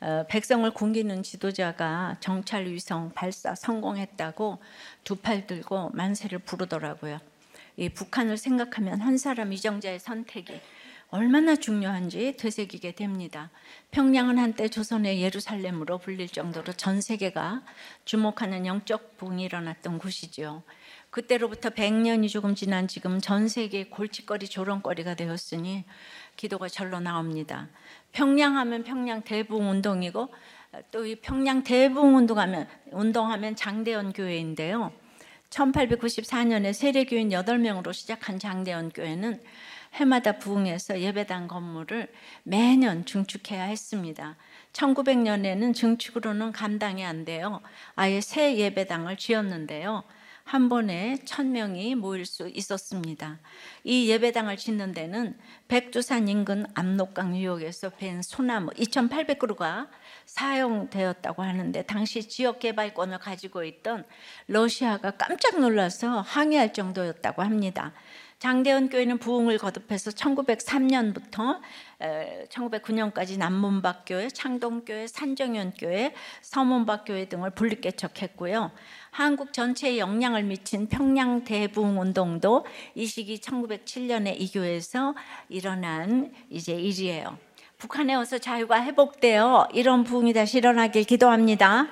어, 백성을 굶기는 지도자가 정찰 위성 발사 성공했다고 두 팔 들고 만세를 부르더라고요. 이 북한을 생각하면 한 사람 이정자의 선택이 얼마나 중요한지 되새기게 됩니다. 평양은 한때 조선의 예루살렘으로 불릴 정도로 전 세계가 주목하는 영적 부흥이 일어났던 곳이죠. 그때로부터 100년이 조금 지난 지금 전 세계 골칫거리 조롱거리가 되었으니 기도가 절로 나옵니다. 평양하면 평양 대부흥 운동이고 또 이 평양 대부흥 운동하면 운동하면 장대현 교회인데요. 1894년에 세례교인 8명으로 시작한 장대현 교회는 해마다 부흥해서 예배당 건물을 매년 증축해야 했습니다. 1900년에는 증축으로는 감당이 안 돼요. 아예 새 예배당을 지었는데요. 한 번에 천 명이 모일 수 있었습니다. 이 예배당을 짓는 데는 백두산 인근 압록강 유역에서 벤 소나무 2,800그루가 사용되었다고 하는데 당시 지역 개발권을 가지고 있던 러시아가 깜짝 놀라서 항의할 정도였다고 합니다. 장대현 교회는 부흥을 거듭해서 1903년부터 1909년까지 남문밖교회, 창동교회, 산정현교회, 서문밖교회 등을 분립 개척했고요. 한국 전체에 영향을 미친 평양 대부흥 운동도 이 시기 1907년에 이 교회에서 일어난 이제 일이에요. 북한에 어서 자유가 회복되어 이런 부흥이 다시 일어나길 기도합니다.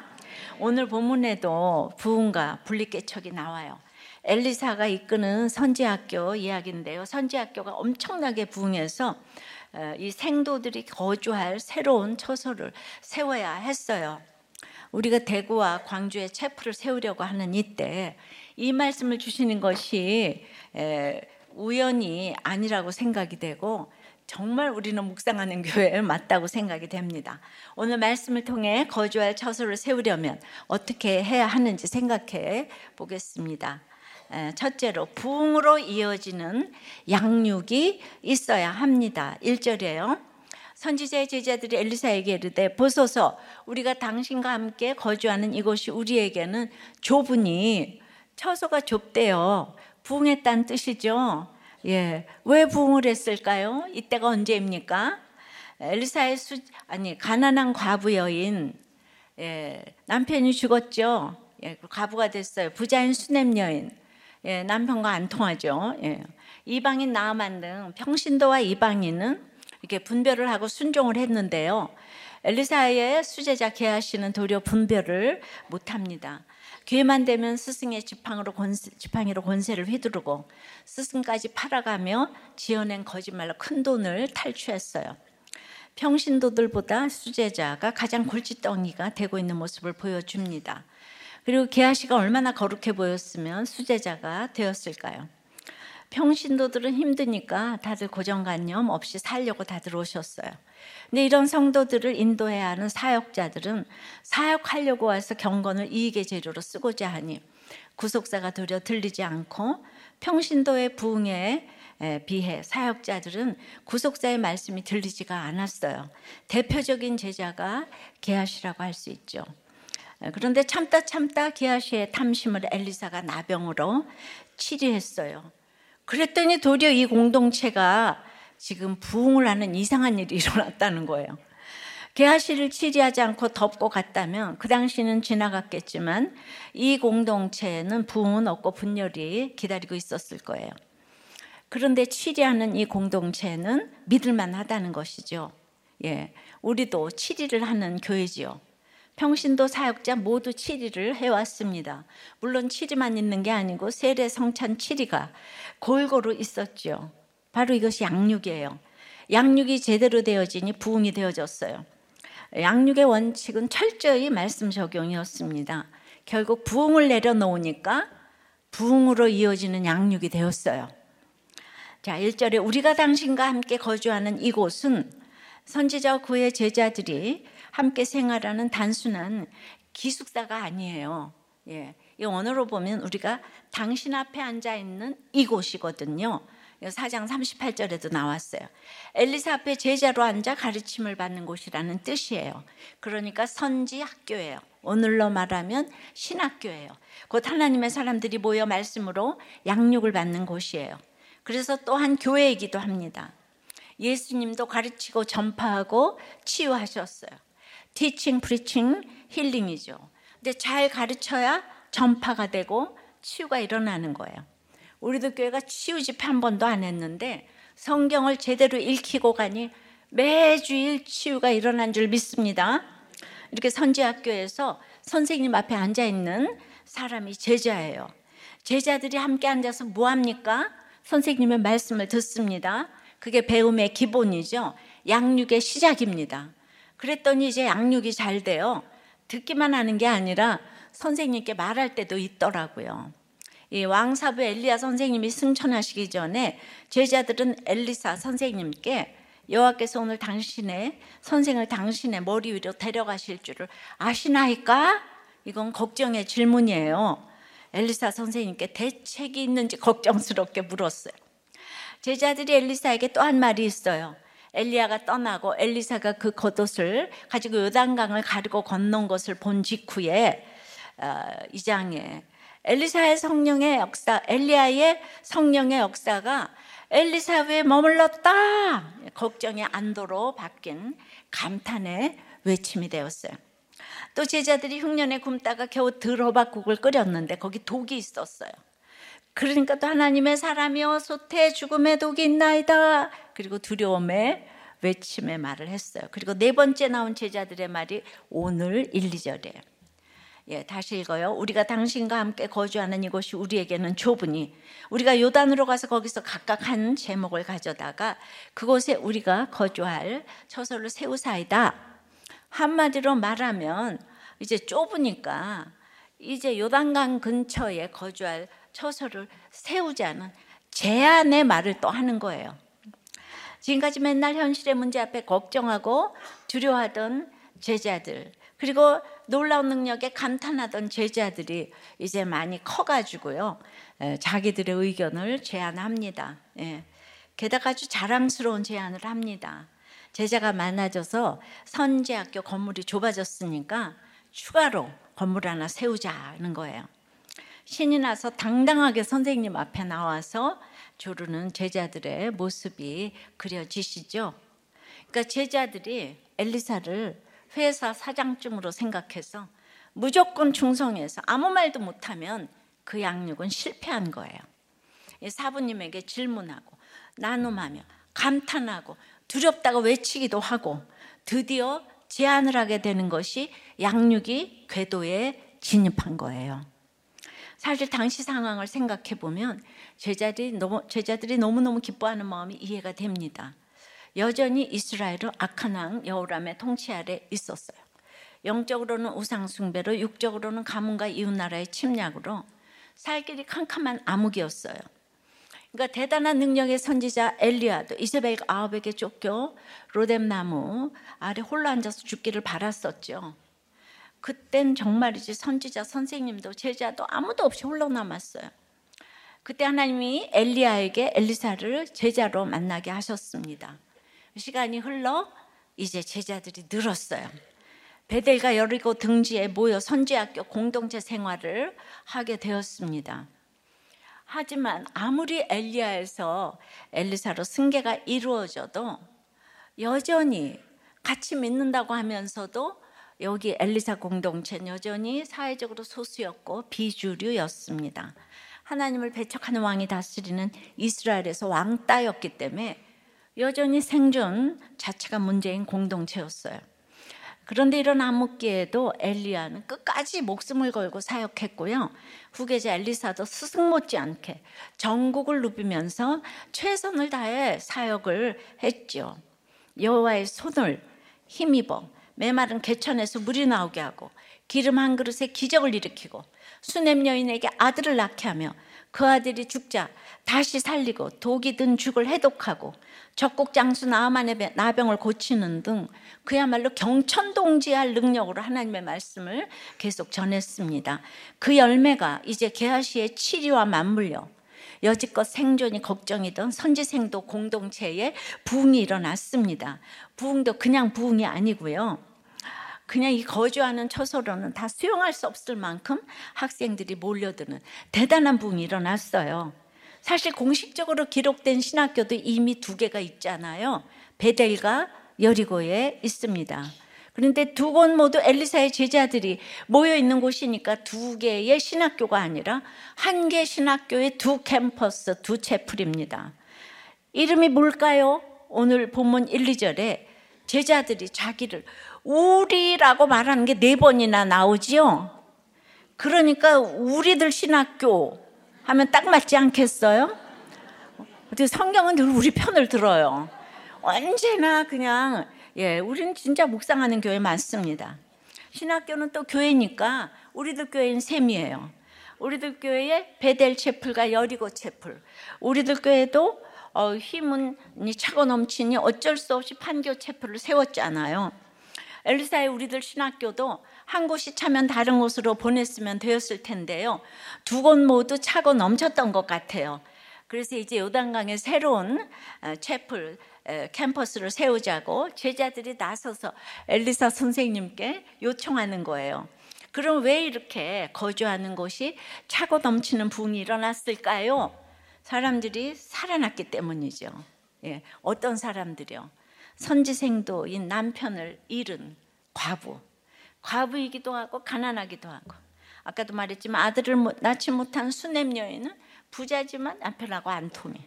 오늘 본문에도 부흥과 분립개척이 나와요. 엘리사가 이끄는 선지학교 이야기인데요. 선지학교가 엄청나게 부흥해서 어, 이 생도들이 거주할 새로운 처소를 세워야 했어요. 우리가 대구와 광주에 체프를 세우려고 하는 이때 이 말씀을 주시는 것이 우연이 아니라고 생각이 되고 정말 우리는 묵상하는 교회에 맞다고 생각이 됩니다. 오늘 말씀을 통해 거주할 처소를 세우려면 어떻게 해야 하는지 생각해 보겠습니다. 첫째로 부흥으로 이어지는 양육이 있어야 합니다. 1절에요. 선지자의 제자들이 엘리사에게 이르되 보소서 우리가 당신과 함께 거주하는 이곳이 우리에게는 좁으니 처소가 좁대요. 부흥했다는 뜻이죠. 예. 왜 부흥을 했을까요? 이때가 언제입니까? 엘리사의 수 아니 가난한 과부 여인 예, 남편이 죽었죠. 예, 과부가 됐어요. 부자인 수냄 여인. 예, 남편과 안 통하죠. 예. 이방인 나아만 등 평신도와 이방인은 이렇게 분별을 하고 순종을 했는데요. 엘리사의 수제자 게하시는 도리어 분별을 못합니다. 기회만 되면 스승의 지팡이로 권세, 지팡이로 권세를 휘두르고 스승까지 팔아가며 지어낸 거짓말로 큰 돈을 탈취했어요. 평신도들보다 수제자가 가장 골칫덩이가 되고 있는 모습을 보여줍니다. 그리고 게하시가 얼마나 거룩해 보였으면 수제자가 되었을까요? 평신도들은 힘드니까 다들 고정관념 없이 살려고 다들 오셨어요. 근데 이런 성도들을 인도해야 하는 사역자들은 사역하려고 와서 경건을 이익의 재료로 쓰고자 하니 구속사가 도려 들리지 않고 평신도의 부흥에 비해 사역자들은 구속사의 말씀이 들리지가 않았어요. 대표적인 제자가 게하시라고 할 수 있죠. 그런데 참다 참다 게하시의 탐심을 엘리사가 나병으로 치료했어요. 그랬더니 도리어 이 공동체가 지금 부흥을 하는 이상한 일이 일어났다는 거예요. 개하시를 치리하지 않고 덮고 갔다면 그 당시는 지나갔겠지만 이 공동체는 부흥은 없고 분열이 기다리고 있었을 거예요. 그런데 치리하는 이 공동체는 믿을만 하다는 것이죠. 예. 우리도 치리를 하는 교회지요. 평신도 사역자 모두 치리를 해왔습니다. 물론 치리만 있는 게 아니고 세례 성찬 치리가 골고루 있었죠. 바로 이것이 양육이에요. 양육이 제대로 되어지니 부흥이 되어졌어요. 양육의 원칙은 철저히 말씀 적용이었습니다. 결국 부흥을 내려놓으니까 부흥으로 이어지는 양육이 되었어요. 자, 1절에 우리가 당신과 함께 거주하는 이곳은 선지자 그의 제자들이 함께 생활하는 단순한 기숙사가 아니에요. 예. 이 언어로 보면 우리가 당신 앞에 앉아 있는 이곳이거든요. 4장 38절에도 나왔어요. 엘리사 앞에 제자로 앉아 가르침을 받는 곳이라는 뜻이에요. 그러니까 선지 학교예요. 오늘로 말하면 신학교예요. 곧 하나님의 사람들이 모여 말씀으로 양육을 받는 곳이에요. 그래서 또한 교회이기도 합니다. 예수님도 가르치고 전파하고 치유하셨어요. 티칭, 프리칭, 힐링이죠. 근데 잘 가르쳐야 전파가 되고 치유가 일어나는 거예요. 우리도 교회가 치유 집회 한 번도 안 했는데 성경을 제대로 읽히고 가니 매주일 치유가 일어난 줄 믿습니다. 이렇게 선지학교에서 선생님 앞에 앉아 있는 사람이 제자예요. 제자들이 함께 앉아서 뭐 합니까? 선생님의 말씀을 듣습니다. 그게 배움의 기본이죠. 양육의 시작입니다. 그랬더니 이제 양육이 잘 돼요. 듣기만 하는 게 아니라 선생님께 말할 때도 있더라고요. 이 왕사부 엘리야 선생님이 승천하시기 전에 제자들은 엘리사 선생님께 여호와께서 오늘 당신의 선생을 당신의 머리 위로 데려가실 줄을 아시나이까? 이건 걱정의 질문이에요. 엘리사 선생님께 대책이 있는지 걱정스럽게 물었어요. 제자들이 엘리사에게 또 한 말이 있어요. 엘리야가 떠나고 엘리사가 그 겉옷을 가지고 요단강을 가르고 건넌 것을 본 직후에 어, 이 장에 엘리사의 성령의 역사, 엘리야의 성령의 역사가 엘리사에 머물렀다. 걱정의 안도로 바뀐 감탄의 외침이 되었어요. 또 제자들이 흉년에 굶다가 겨우 들어박국을 끓였는데 거기 독이 있었어요. 그러니까 또 하나님의 사람이여 소태 죽음의 독이 있나이다. 그리고 두려움의 외침의 말을 했어요. 그리고 네 번째 나온 제자들의 말이 오늘 1, 2절이에요. 예, 다시 읽어요. 우리가 당신과 함께 거주하는 이곳이 우리에게는 좁으니 우리가 요단으로 가서 거기서 각각 한 제목을 가져다가 그곳에 우리가 거주할 처소를 세우사이다. 한마디로 말하면 이제 좁으니까 이제 요단강 근처에 거주할 처소를 세우자는 제안의 말을 또 하는 거예요. 지금까지 맨날 현실의 문제 앞에 걱정하고 두려워하던 제자들 그리고 놀라운 능력에 감탄하던 제자들이 이제 많이 커가지고요. 자기들의 의견을 제안합니다. 예. 게다가 아주 자랑스러운 제안을 합니다. 제자가 많아져서 선제학교 건물이 좁아졌으니까 추가로 건물 하나 세우자는 거예요. 신이 나서 당당하게 선생님 앞에 나와서 조르는 제자들의 모습이 그려지시죠. 그러니까 제자들이 엘리사를 회사 사장쯤으로 생각해서 무조건 충성해서 아무 말도 못하면 그 양육은 실패한 거예요. 사부님에게 질문하고 나눔하며 감탄하고 두렵다고 외치기도 하고 드디어 제안을 하게 되는 것이 양육이 궤도에 진입한 거예요. 사실 당시 상황을 생각해 보면 제자들이 너무 제자들이 너무너무 기뻐하는 마음이 이해가 됩니다. 여전히 이스라엘은 악한 왕 여호람의 통치 아래 있었어요. 영적으로는 우상 숭배로 육적으로는 가문과 이웃 나라의 침략으로 살 길이 캄캄한 암흑이었어요. 그러니까 대단한 능력의 선지자 엘리야도 이세벨 아홉에게 쫓겨 로뎀 나무 아래 홀로 앉아서 죽기를 바랐었죠. 그땐 정말이지 선지자 선생님도 제자도 아무도 없이 홀로 남았어요. 그때 하나님이 엘리야에게 엘리사를 제자로 만나게 하셨습니다. 시간이 흘러 이제 제자들이 늘었어요. 베델과 여리고 등지에 모여 선지학교 공동체 생활을 하게 되었습니다. 하지만 아무리 엘리야에서 엘리사로 승계가 이루어져도 여전히 같이 믿는다고 하면서도 여기 엘리사 공동체는 여전히 사회적으로 소수였고 비주류였습니다. 하나님을 배척하는 왕이 다스리는 이스라엘에서 왕따였기 때문에 여전히 생존 자체가 문제인 공동체였어요. 그런데 이런 암흑기에도 엘리야는 끝까지 목숨을 걸고 사역했고요. 후계자 엘리사도 스승 못지않게 전국을 누비면서 최선을 다해 사역을 했죠. 여호와의 손을 힘입어 메마른 개천에서 물이 나오게 하고 기름 한 그릇에 기적을 일으키고 수냄 여인에게 아들을 낳게 하며 그 아들이 죽자 다시 살리고 독이 든 죽을 해독하고 적국 장수 나아만의 나병을 고치는 등 그야말로 경천동지할 능력으로 하나님의 말씀을 계속 전했습니다. 그 열매가 이제 게하시의 치리와 맞물려 여지껏 생존이 걱정이던 선지생도 공동체에 부흥이 일어났습니다. 부흥도 그냥 부흥이 아니고요. 그냥 이 거주하는 처소로는 다 수용할 수 없을 만큼 학생들이 몰려드는 대단한 부흥이 일어났어요. 사실 공식적으로 기록된 신학교도 이미 두 개가 있잖아요. 베델과 여리고에 있습니다. 그런데 두 곳 모두 엘리사의 제자들이 모여 있는 곳이니까 두 개의 신학교가 아니라 한 개 신학교의 두 캠퍼스, 두 채플입니다. 이름이 뭘까요? 오늘 본문 1, 2절에 제자들이 자기를 우리라고 말하는 게 네 번이나 나오지요. 그러니까 우리들 신학교 하면 딱 맞지 않겠어요? 어떻게 성경은 늘 우리 편을 들어요. 언제나 그냥 예, 우리는 진짜 묵상하는 교회 많습니다. 신학교는 또 교회니까 우리들 교회는 셈이에요. 우리들 교회에 베델 채플과 여리고 채플. 우리들 교회도 어, 힘은 차고 넘치니 어쩔 수 없이 판교 채플을 세웠잖아요. 엘리사의 우리들 신학교도 한 곳이 차면 다른 곳으로 보냈으면 되었을 텐데요. 두 곳 모두 차고 넘쳤던 것 같아요. 그래서 이제 요단강에 새로운 어, 채플 캠퍼스를 세우자고 제자들이 나서서 엘리사 선생님께 요청하는 거예요. 그럼 왜 이렇게 거주하는 곳이 차고 넘치는 부흥이 일어났을까요? 사람들이 살아났기 때문이죠. 예, 어떤 사람들이요? 선지생도인 남편을 잃은 과부. 과부이기도 하고 가난하기도 하고. 아까도 말했지만 아들을 낳지 못한 수냄 여인은 부자지만 남편하고 안 통해.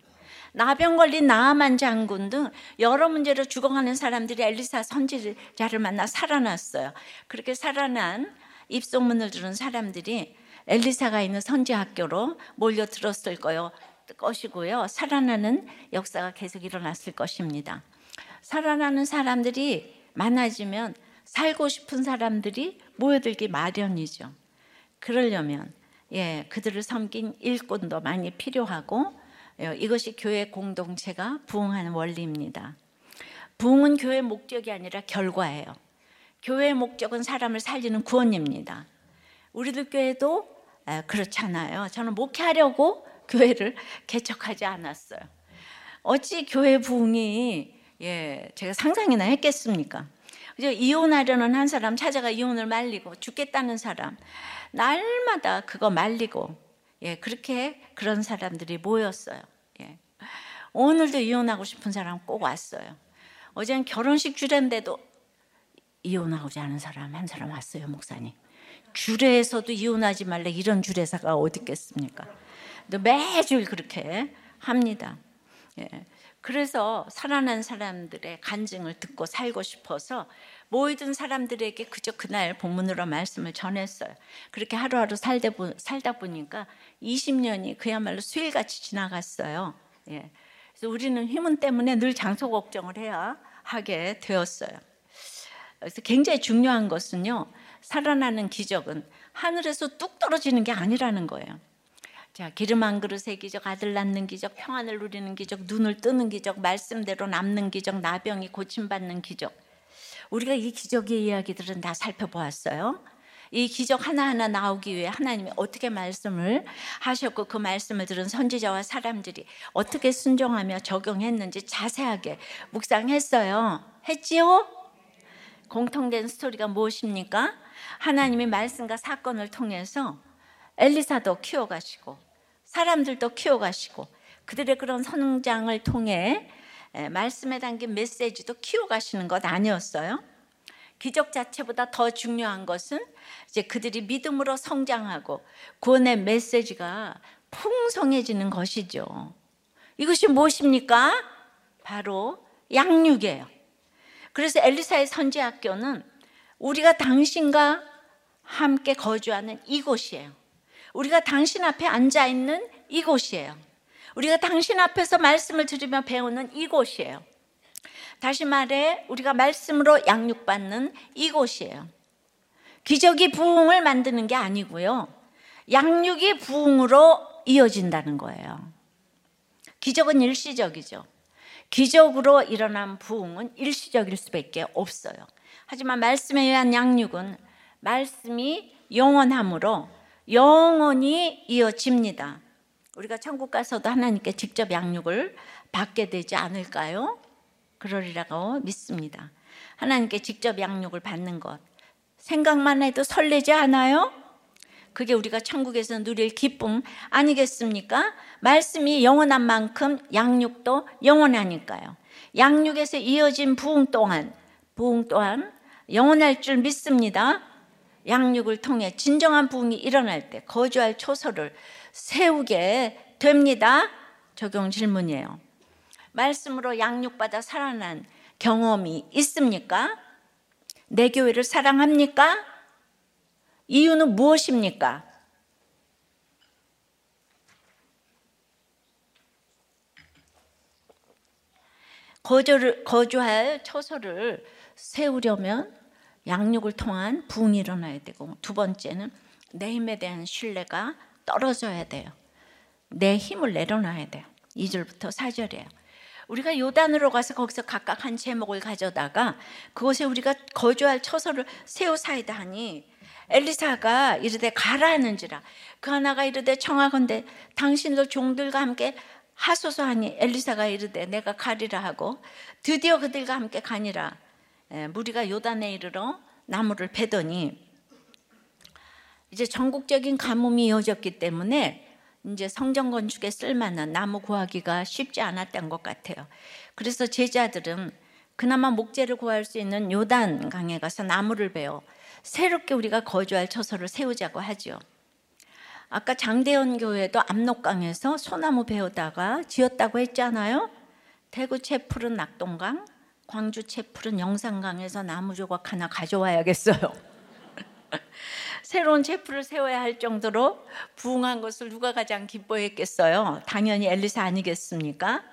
나병 걸린 나아만 장군 등 여러 문제로 죽어가는 사람들이 엘리사 선지자를 만나 살아났어요. 그렇게 살아난 입소문을 들은 사람들이 엘리사가 있는 선지 학교로 몰려들었을 거요. 것이고요. 살아나는 역사가 계속 일어났을 것입니다. 살아나는 사람들이 많아지면 살고 싶은 사람들이 모여들기 마련이죠. 그러려면 예, 그들을 섬긴 일꾼도 많이 필요하고 예, 이것이 교회 공동체가 부흥하는 원리입니다. 부흥은 교회 목적이 아니라 결과예요. 교회의 목적은 사람을 살리는 구원입니다. 우리들 교회도 그렇잖아요. 저는 목회하려고 교회를 개척하지 않았어요. 어찌 교회 부흥이 예, 제가 상상이나 했겠습니까? 그죠? 이혼하려는 한 사람 찾아가 이혼을 말리고 죽겠다는 사람 날마다 그거 말리고 예, 그렇게 그런 사람들이 모였어요. 예. 오늘도 이혼하고 싶은 사람 꼭 왔어요. 어제는 결혼식 주례인데도 이혼하고자 하는 사람 한 사람 왔어요, 목사님. 주례에서도 이혼하지 말래 이런 주례사가 어디 있겠습니까? 매주 그렇게 합니다. 예. 그래서 살아난 사람들의 간증을 듣고 살고 싶어서 모이든 사람들에게 그저 그날 본문으로 말씀을 전했어요. 그렇게 하루하루 살다 보니까 20년이 그야말로 수일같이 지나갔어요. 예. 그래서 우리는 힘은 때문에 늘 장소 걱정을 해야 하게 되었어요. 그래서 굉장히 중요한 것은요, 살아나는 기적은 하늘에서 뚝 떨어지는 게 아니라는 거예요. 자, 기름 한 그릇의 기적, 아들 낳는 기적, 평안을 누리는 기적, 눈을 뜨는 기적, 말씀대로 남는 기적, 나병이 고침받는 기적. 우리가 이 기적의 이야기들은 다 살펴보았어요. 이 기적 하나하나 나오기 위해 하나님이 어떻게 말씀을 하셨고 그 말씀을 들은 선지자와 사람들이 어떻게 순종하며 적용했는지 자세하게 묵상했어요. 했지요? 공통된 스토리가 무엇입니까? 하나님이 말씀과 사건을 통해서 엘리사도 키워가시고 사람들도 키워가시고 그들의 그런 성장을 통해 말씀에 담긴 메시지도 키워가시는 것 아니었어요? 기적 자체보다 더 중요한 것은 이제 그들이 믿음으로 성장하고 구원의 메시지가 풍성해지는 것이죠. 이것이 무엇입니까? 바로 양육이에요. 그래서 엘리사의 선지 학교는 우리가 당신과 함께 거주하는 이곳이에요. 우리가 당신 앞에 앉아 있는 이곳이에요. 우리가 당신 앞에서 말씀을 들으며 배우는 이곳이에요. 다시 말해 우리가 말씀으로 양육받는 이곳이에요. 기적이 부흥을 만드는 게 아니고요. 양육이 부흥으로 이어진다는 거예요. 기적은 일시적이죠. 기적으로 일어난 부흥은 일시적일 수밖에 없어요. 하지만 말씀에 의한 양육은 말씀이 영원함으로 영원히 이어집니다. 우리가 천국 가서도 하나님께 직접 양육을 받게 되지 않을까요? 그러리라고 믿습니다. 하나님께 직접 양육을 받는 것. 생각만 해도 설레지 않아요? 그게 우리가 천국에서 누릴 기쁨 아니겠습니까? 말씀이 영원한 만큼 양육도 영원하니까요. 양육에서 이어진 부흥 또한, 부흥 또한 영원할 줄 믿습니다. 양육을 통해 진정한 부흥이 일어날 때 거주할 초소를 세우게 됩니다. 적용 질문이에요. 말씀으로 양육받아 살아난 경험이 있습니까? 내 교회를 사랑합니까? 이유는 무엇입니까? 거주를, 거주할 처소를 세우려면 양육을 통한 부흥이 일어나야 되고 두 번째는 내 힘에 대한 신뢰가 떨어져야 돼요. 내 힘을 내려놔야 돼요. 2절부터 4절이에요. 우리가 요단으로 가서 거기서 각각 한 제목을 가져다가 그곳에 우리가 거주할 처소를 세우사이다 하니 엘리사가 이르되 가라 하는지라 그 하나가 이르되 청하건대 당신도 종들과 함께 하소서 하니 엘리사가 이르되 내가 가리라 하고 드디어 그들과 함께 가니라 무리가 요단에 이르러 나무를 베더니 이제 전국적인 가뭄이 이어졌기 때문에 이제 성전 건축에 쓸만한 나무 구하기가 쉽지 않았던 것 같아요. 그래서 제자들은 그나마 목재를 구할 수 있는 요단 강에 가서 나무를 베어 새롭게 우리가 거주할 처소를 세우자고 하죠. 아까 장대현 교회도 압록강에서 소나무 베어다가 지었다고 했잖아요. 대구 채풀은 낙동강, 광주 채풀은 영산강에서 나무 조각 하나 가져와야겠어요. 새로운 채풀을 세워야 할 정도로 부흥한 것을 누가 가장 기뻐했겠어요? 당연히 엘리사 아니겠습니까?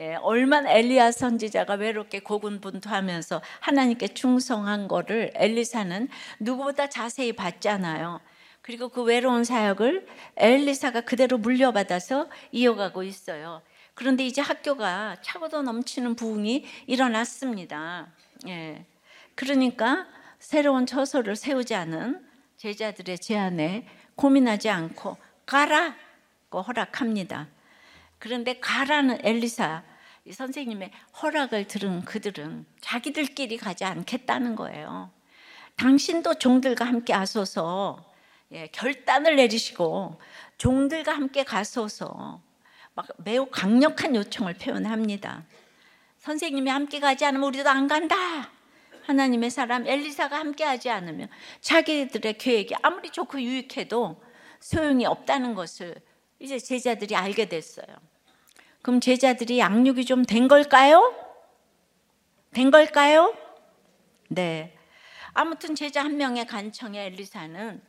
예, 얼마나 엘리야 선지자가 외롭게 고군분투하면서 하나님께 충성한 거를 엘리사는 누구보다 자세히 봤잖아요. 그리고 그 외로운 사역을 엘리사가 그대로 물려받아서 이어가고 있어요. 그런데 이제 학교가 차고도 넘치는 부흥이 일어났습니다. 예. 그러니까 새로운 처소를 세우자는 제자들의 제안에 고민하지 않고 가라고 허락합니다. 그런데 가라는 엘리사 선생님의 허락을 들은 그들은 자기들끼리 가지 않겠다는 거예요. 당신도 종들과 함께 하소서 예, 결단을 내리시고 종들과 함께 가소서 막 매우 강력한 요청을 표현합니다. 선생님이 함께 가지 않으면 우리도 안 간다. 하나님의 사람 엘리사가 함께 하지 않으면 자기들의 계획이 아무리 좋고 유익해도 소용이 없다는 것을 이제 제자들이 알게 됐어요. 그럼 제자들이 양육이 좀 된 걸까요? 된 걸까요? 네. 아무튼 제자 한 명의 간청에 엘리사는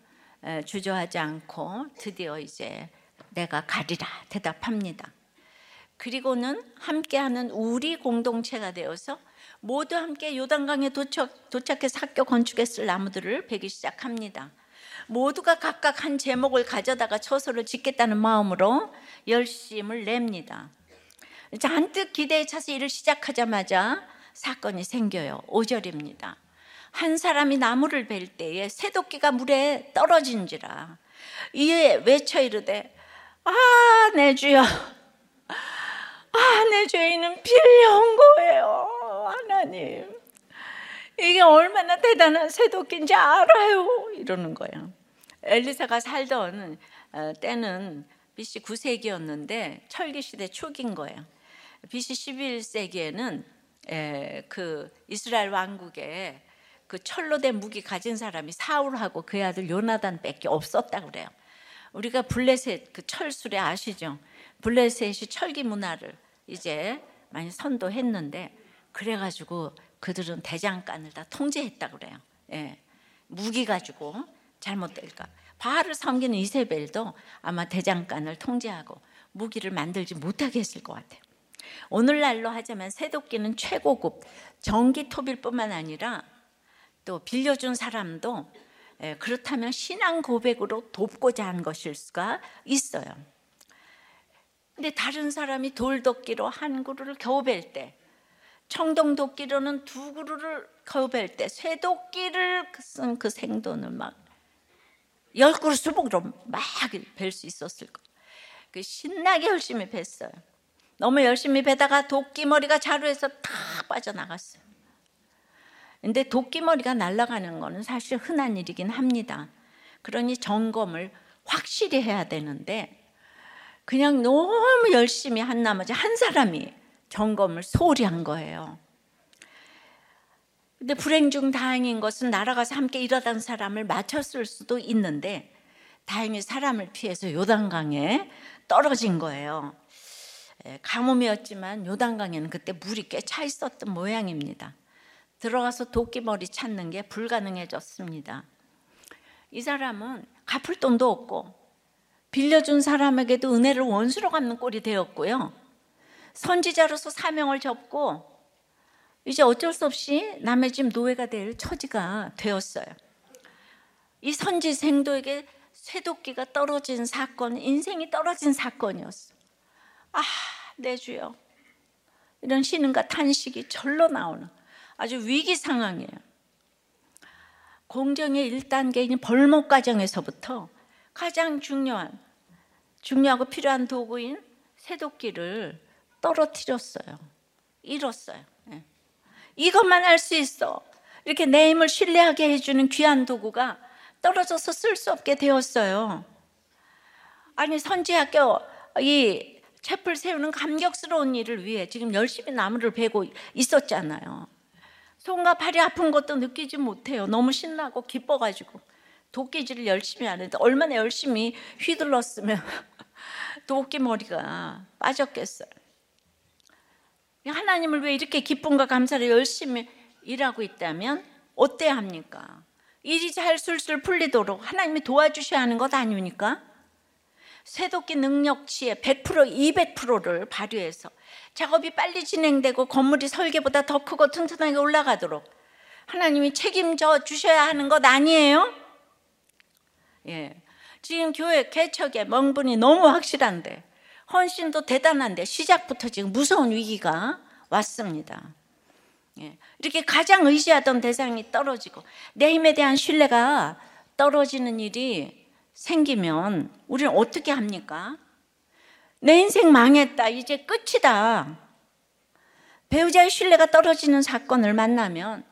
주저하지 않고 드디어 이제 내가 가리라 대답합니다. 그리고는 함께하는 우리 공동체가 되어서 모두 함께 요단강에 도착, 도착해서 학교 건축에 쓸 나무들을 베기 시작합니다. 모두가 각각 한 제목을 가져다가 처소를 짓겠다는 마음으로 열심을 냅니다. 잔뜩 기대에 차서 일을 시작하자마자 사건이 생겨요. 5절입니다. 한 사람이 나무를 벨 때에 새도끼가 물에 떨어진지라 이에 외쳐 이르되 아 내 주여. 아 내 죄인은 빌려온 거예요 하나님. 이게 얼마나 대단한 새도끼인지 알아요 이러는 거예요. 엘리사가 살던 어, 때는 BC 9세기였는데 철기 시대 초기인 거예요. BC 11세기에는 그 이스라엘 왕국에 그 철로 된 무기 가진 사람이 사울하고 그의 아들 요나단 밖에 없었다 그래요. 우리가 블레셋 그 철술에 아시죠? 블레셋이 철기 문화를 이제 많이 선도했는데 그래가지고 그들은 대장간을 다 통제했다 그래요. 예. 무기 가지고 잘못될까. 바알을 섬기는 이세벨도 아마 대장간을 통제하고 무기를 만들지 못하게 했을 것 같아요. 오늘날로 하자면 새도끼는 최고급 전기 토빌뿐만 아니라 또 빌려준 사람도 예, 그렇다면 신앙 고백으로 돕고자 한 것일 수가 있어요. 근데 다른 사람이 돌도끼로 한 그루를 겨우 벨 때, 청동도끼로는 두 그루를 겨우 벨 때, 쇠도끼를 쓴 그 생돈을 막 열 그루 수복으로 막 벨 수 있었을 거. 그 신나게 열심히 뱄어요. 너무 열심히 베다가 도끼 머리가 자루에서 다 빠져나갔어요. 근데 도끼머리가 날아가는 거는 사실 흔한 일이긴 합니다. 그러니 점검을 확실히 해야 되는데 그냥 너무 열심히 한 나머지 한 사람이 점검을 소홀히 한 거예요. 근데 불행 중 다행인 것은 날아가서 함께 일하던 사람을 맞췄을 수도 있는데 다행히 사람을 피해서 요단강에 떨어진 거예요. 예, 가뭄이었지만 요단강에는 그때 물이 꽤 차 있었던 모양입니다. 들어가서 도끼머리 찾는 게 불가능해졌습니다. 이 사람은 갚을 돈도 없고 빌려준 사람에게도 은혜를 원수로 갚는 꼴이 되었고요. 선지자로서 사명을 접고 이제 어쩔 수 없이 남의 집 노예가 될 처지가 되었어요. 이 선지 생도에게 쇠도끼가 떨어진 사건, 인생이 떨어진 사건이었어. 아, 내 주여. 이런 신음과 탄식이 절로 나오는 아주 위기 상황이에요. 공정의 1단계인 벌목 과정에서부터 가장 중요한, 중요하고 필요한 도구인 쇠도끼를 떨어뜨렸어요. 잃었어요. 예. 이것만 할 수 있어. 이렇게 내 힘을 신뢰하게 해주는 귀한 도구가 떨어져서 쓸 수 없게 되었어요. 아니, 선지학교 이 채플 세우는 감격스러운 일을 위해 지금 열심히 나무를 베고 있었잖아요. 손과 발이 아픈 것도 느끼지 못해요. 너무 신나고 기뻐가지고 도끼질을 열심히 하는데 얼마나 열심히 휘둘렀으면 도끼 머리가 빠졌겠어요. 하나님을 왜 이렇게 기쁨과 감사를 열심히 일하고 있다면 어때야 합니까? 일이 잘 술술 풀리도록 하나님이 도와주셔야 하는 것 아닙니까? 쇠도끼 능력치의 100% 200%를 발휘해서 작업이 빨리 진행되고 건물이 설계보다 더 크고 튼튼하게 올라가도록 하나님이 책임져 주셔야 하는 것 아니에요? 예. 지금 교회 개척의 명분이 너무 확실한데 헌신도 대단한데 시작부터 지금 무서운 위기가 왔습니다. 예. 이렇게 가장 의지하던 대상이 떨어지고 내 힘에 대한 신뢰가 떨어지는 일이 생기면 우리는 어떻게 합니까? 내 인생 망했다. 이제 끝이다. 배우자의 신뢰가 떨어지는 사건을 만나면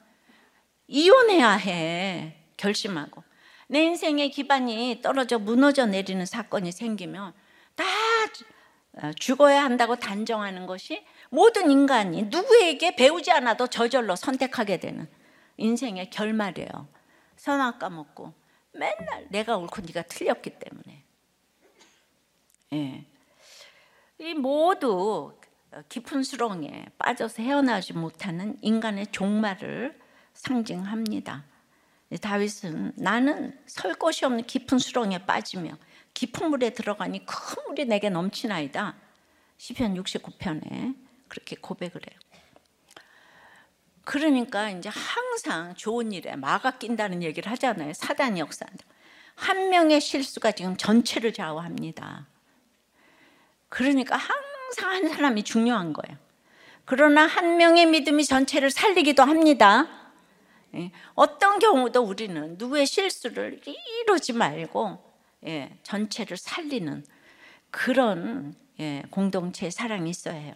이혼해야 해. 결심하고. 내 인생의 기반이 떨어져 무너져 내리는 사건이 생기면 다 죽어야 한다고 단정하는 것이 모든 인간이 누구에게 배우지 않아도 저절로 선택하게 되는 인생의 결말이에요. 선악 까먹고 맨날 내가 옳고 네가 틀렸기 때문에. 예. 이 모두 깊은 수렁에 빠져서 헤어나지 못하는 인간의 종말을 상징합니다. 다윗은 나는 설 곳이 없는 깊은 수렁에 빠지며 깊은 물에 들어가니 큰 물이 내게 넘치나이다. 시편 69편에 그렇게 고백을 해요. 그러니까 이제 항상 좋은 일에 마가 낀다는 얘기를 하잖아요. 사단 역사한다. 한 명의 실수가 지금 전체를 좌우합니다. 그러니까 항상 한 사람이 중요한 거예요. 그러나 한 명의 믿음이 전체를 살리기도 합니다. 예, 어떤 경우도 우리는 누구의 실수를 이루지 말고 예, 전체를 살리는 그런 예, 공동체 사랑이 있어야 해요.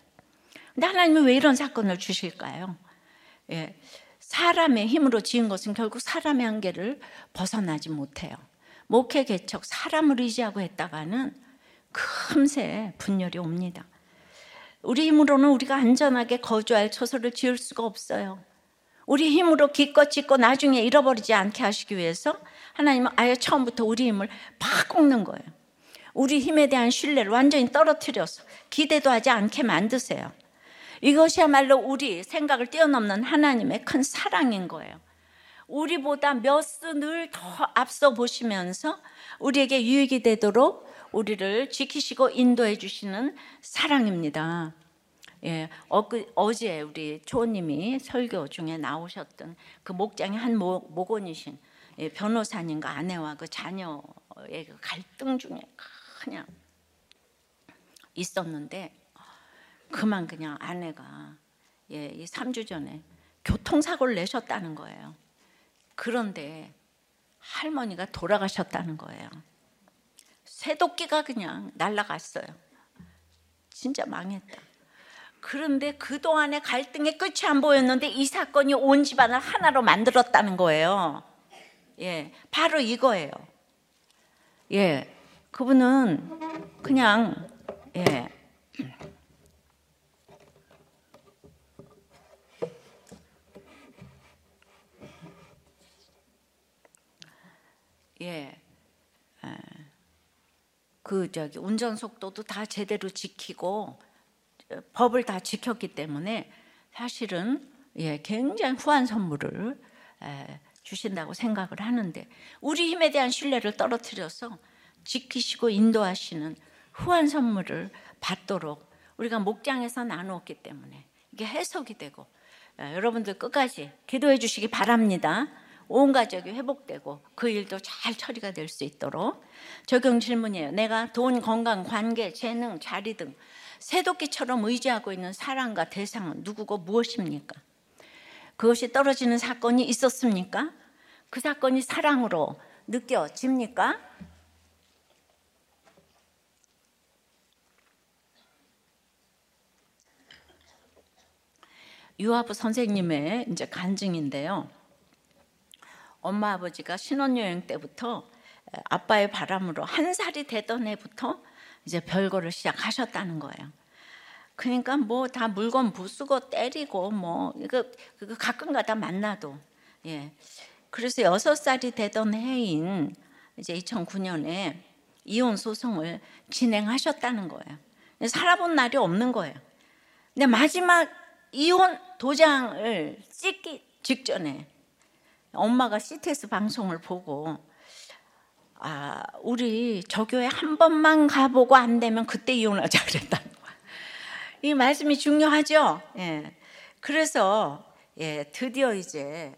근데 하나님은 왜 이런 사건을 주실까요? 예, 사람의 힘으로 지은 것은 결국 사람의 한계를 벗어나지 못해요. 목회 개척 사람을 의지하고 했다가는 금세 분열이 옵니다. 우리 힘으로는 우리가 안전하게 거주할 처소를 지을 수가 없어요. 우리 힘으로 기껏 짓고 나중에 잃어버리지 않게 하시기 위해서 하나님은 아예 처음부터 우리 힘을 팍 꺾는 거예요. 우리 힘에 대한 신뢰를 완전히 떨어뜨려서 기대도 하지 않게 만드세요. 이것이야말로 우리 생각을 뛰어넘는 하나님의 큰 사랑인 거예요. 우리보다 몇수늘더 앞서 보시면서 우리에게 유익이 되도록 우리를 지키시고 인도해 주시는 사랑입니다. 예, 어, 그, 어제 우리 초님이 설교 중에 나오셨던 그 목장의 한 목, 목원이신 예, 변호사님과 아내와 그 자녀의 그 갈등 중에 그냥 있었는데 그만 그냥 아내가 예, 이 3주 전에 교통사고를 내셨다는 거예요. 그런데 할머니가 돌아가셨다는 거예요. 새도끼가 그냥 날라갔어요. 진짜 망했다. 그런데 그동안의 갈등의 끝이 안 보였는데 이 사건이 온 집안을 하나로 만들었다는 거예요. 예, 바로 이거예요. 예, 그분은 그냥, 예, 예. 그 저기 운전 속도도 다 제대로 지키고 법을 다 지켰기 때문에 사실은 예, 굉장히 후한 선물을 에, 주신다고 생각을 하는데 우리 힘에 대한 신뢰를 떨어뜨려서 지키시고 인도하시는 후한 선물을 받도록 우리가 목장에서 나누었기 때문에 이게 해석이 되고 에, 여러분들 끝까지 기도해 주시기 바랍니다. 온 가족이 회복되고 그 일도 잘 처리가 될 수 있도록 적용 질문이에요. 내가 돈, 건강, 관계, 재능, 자리 등 새도끼처럼 의지하고 있는 사랑과 대상은 누구고 무엇입니까? 그것이 떨어지는 사건이 있었습니까? 그 사건이 사랑으로 느껴집니까? 유아부 선생님의 이제 간증인데요. 엄마 아버지가 신혼여행 때부터 아빠의 바람으로 한 살이 되던 해부터 이제 별거를 시작하셨다는 거예요. 그러니까 뭐 다 물건 부수고 때리고 뭐 이거 그거 가끔가다 만나도 예. 그래서 여섯 살이 되던 해인 이제 2009년에 이혼 소송을 진행하셨다는 거예요. 살아본 날이 없는 거예요. 근데 마지막 이혼 도장을 찍기 직전에 엄마가 CTS 방송을 보고 아 우리 저 교회 한 번만 가보고 안 되면 그때 이혼하자 그랬다는 거야. 이 말씀이 중요하죠. 예. 그래서 예 드디어 이제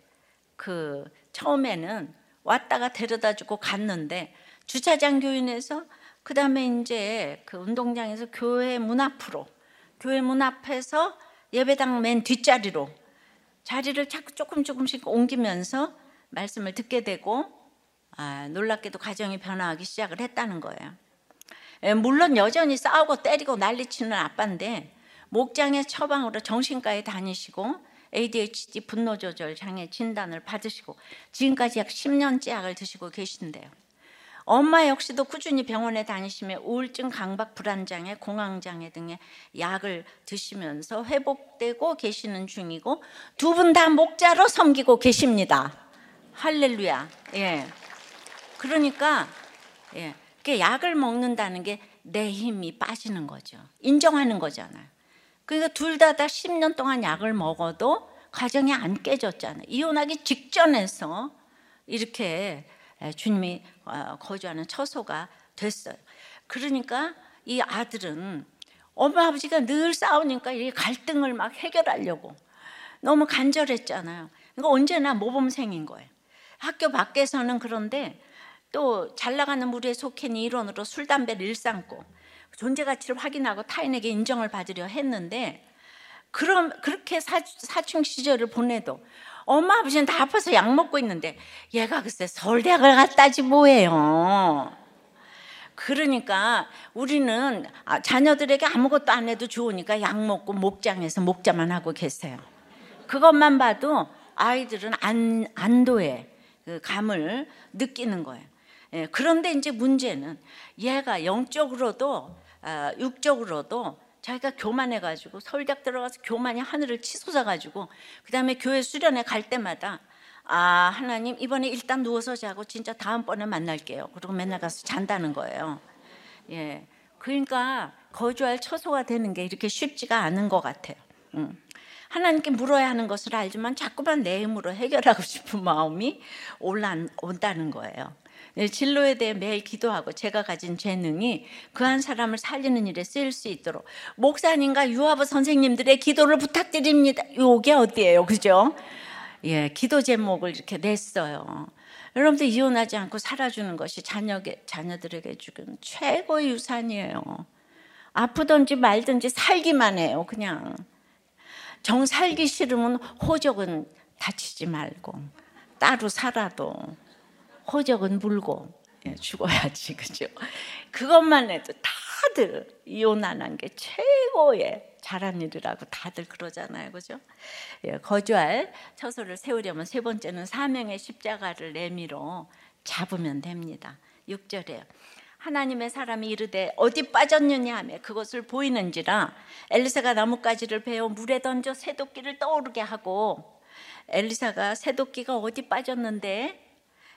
그 처음에는 왔다가 데려다주고 갔는데 주차장 교인에서 그 다음에 이제 그 운동장에서 교회 문 앞으로 교회 문 앞에서 예배당 맨 뒷자리로 자리를 자꾸 조금 조금씩 옮기면서 말씀을 듣게 되고 아, 놀랍게도 가정이 변화하기 시작을 했다는 거예요. 예, 물론 여전히 싸우고 때리고 난리치는 아빠인데 목장의 처방으로 정신과에 다니시고 ADHD 분노 조절 장애 진단을 받으시고 지금까지 약 10년째 약을 드시고 계신데요. 엄마 역시도 꾸준히 병원에 다니시며 우울증, 강박, 불안장애, 공황장애 등의 약을 드시면서 회복되고 계시는 중이고 두 분 다 목자로 섬기고 계십니다. 할렐루야. 예. 그러니까 예. 약을 먹는다는 게 내 힘이 빠지는 거죠. 인정하는 거잖아요. 그러니까 둘 다다 10년 동안 약을 먹어도 가정이 안 깨졌잖아요. 이혼하기 직전에서 이렇게 주님이 어, 거주하는 처소가 됐어요. 그러니까 이 아들은 엄마 아버지가 늘 싸우니까 이 갈등을 막 해결하려고 너무 간절했잖아요. 그러니까 언제나 모범생인 거예요. 학교 밖에서는 그런데 또 잘 나가는 무리에 속해니 일원으로 술 담배를 일삼고 존재 가치를 확인하고 타인에게 인정을 받으려 했는데 그럼 그렇게 사, 사춘 시절을 보내도 엄마 아버지는 다 아파서 약 먹고 있는데 얘가 글쎄 서울대학을 갔다지 뭐예요. 그러니까 우리는 아, 자녀들에게 아무것도 안 해도 좋으니까 약 먹고 목장에서 목자만 하고 계세요. 그것만 봐도 아이들은 안, 안도의 그 감을 느끼는 거예요. 예, 그런데 이제 문제는 얘가 영적으로도 아, 육적으로도 자기가 교만해가지고 서울대학 들어가서 교만이 하늘을 치솟아가지고 그 다음에 교회 수련회 갈 때마다 아 하나님 이번에 일단 누워서 자고 진짜 다음번에 만날게요. 그리고 맨날 가서 잔다는 거예요. 예, 그러니까 거주할 처소가 되는 게 이렇게 쉽지가 않은 것 같아요. 음. 하나님께 물어야 하는 것을 알지만 자꾸만 내 힘으로 해결하고 싶은 마음이 올라온다는 거예요. 네, 진로에 대해 매일 기도하고 제가 가진 재능이 그 한 사람을 살리는 일에 쓰일 수 있도록 목사님과 유아부 선생님들의 기도를 부탁드립니다. 요게 어디예요? 그죠? 예, 기도 제목을 이렇게 냈어요. 여러분들 이혼하지 않고 살아주는 것이 자녀게, 자녀들에게 주는 최고의 유산이에요. 아프든지 말든지 살기만 해요, 그냥. 정 살기 싫으면 호적은 다치지 말고 따로 살아도 호적은 물고 예, 죽어야지 그죠? 그것만 해도 다들 이혼 안한게 최고의 잘한 일이라고 다들 그러잖아요, 그죠? 예, 거주할 처소를 세우려면 세 번째는 사명의 십자가를 내밀어 잡으면 됩니다. 6절에요. 하나님의 사람이 이르되 어디 빠졌느냐 하며 그것을 보이는지라 엘리사가 나뭇가지를 베어 물에 던져 새도끼를 떠오르게 하고 엘리사가 새도끼가 어디 빠졌는데 예,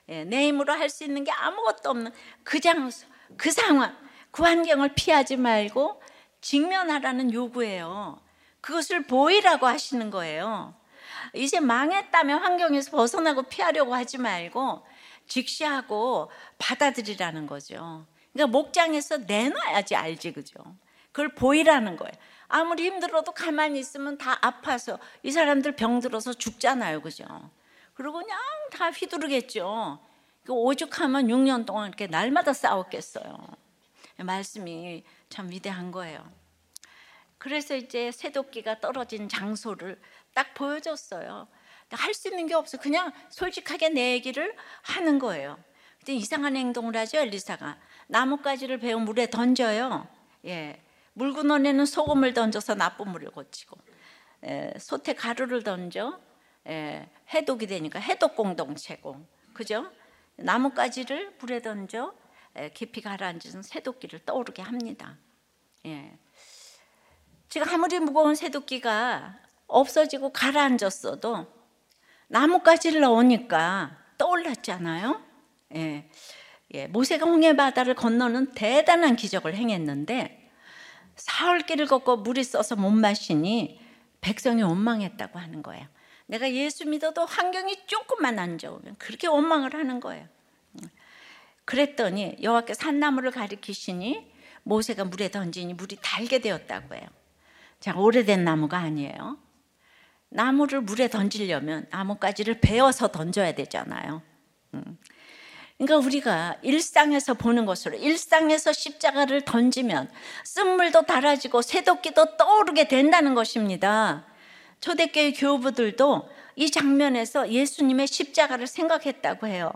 내 힘으로 할 수 있는 게 아무것도 없는 그 장소, 그 상황, 그 환경을 피하지 말고 직면하라는 요구예요. 그것을 보이라고 하시는 거예요. 이제 망했다면 환경에서 벗어나고 피하려고 하지 말고 직시하고 받아들이라는 거죠. 그러니까 목장에서 내놔야지 알지, 그죠? 그걸 보이라는 거예요. 아무리 힘들어도 가만히 있으면 다 아파서 이 사람들 병들어서 죽잖아요, 그죠? 그리고 그냥 다 휘두르겠죠. 그 오죽하면 6년 동안 이렇게 날마다 싸웠겠어요. 말씀이 참 위대한 거예요. 그래서 이제 새도끼가 떨어진 장소를 딱 보여줬어요. 할 수 있는 게 없어. 그냥 솔직하게 내 얘기를 하는 거예요. 근데 이상한 행동을 하죠, 엘리사가. 나뭇가지를 배운 물에 던져요. 예. 물구멍에는 소금을 던져서 나쁜 물을 고치고, 예. 솥에 가루를 던져, 예. 해독이 되니까 해독 공동체고, 그죠? 나뭇가지를 물에 던져 예. 깊이 가라앉은 새도끼를 떠오르게 합니다. 예. 제가 아무리 무거운 새도끼가 없어지고 가라앉았어도 나뭇가지를 넣으니까 떠올랐잖아요. 예. 예. 모세가 홍해 바다를 건너는 대단한 기적을 행했는데 사흘길을 걷고 물이 써서 못 마시니 백성이 원망했다고 하는 거예요. 내가 예수 믿어도 환경이 조금만 안 좋으면 그렇게 원망을 하는 거예요. 그랬더니 여호와께서 산나무를 가리키시니 모세가 물에 던지니 물이 달게 되었다고 해요. 자, 오래된 나무가 아니에요. 나무를 물에 던지려면 나뭇가지를 베어서 던져야 되잖아요. 음. 그러니까 우리가 일상에서 보는 것으로 일상에서 십자가를 던지면 쓴물도 달아지고 새도끼도 떠오르게 된다는 것입니다. 초대교회 교우들도 이 장면에서 예수님의 십자가를 생각했다고 해요.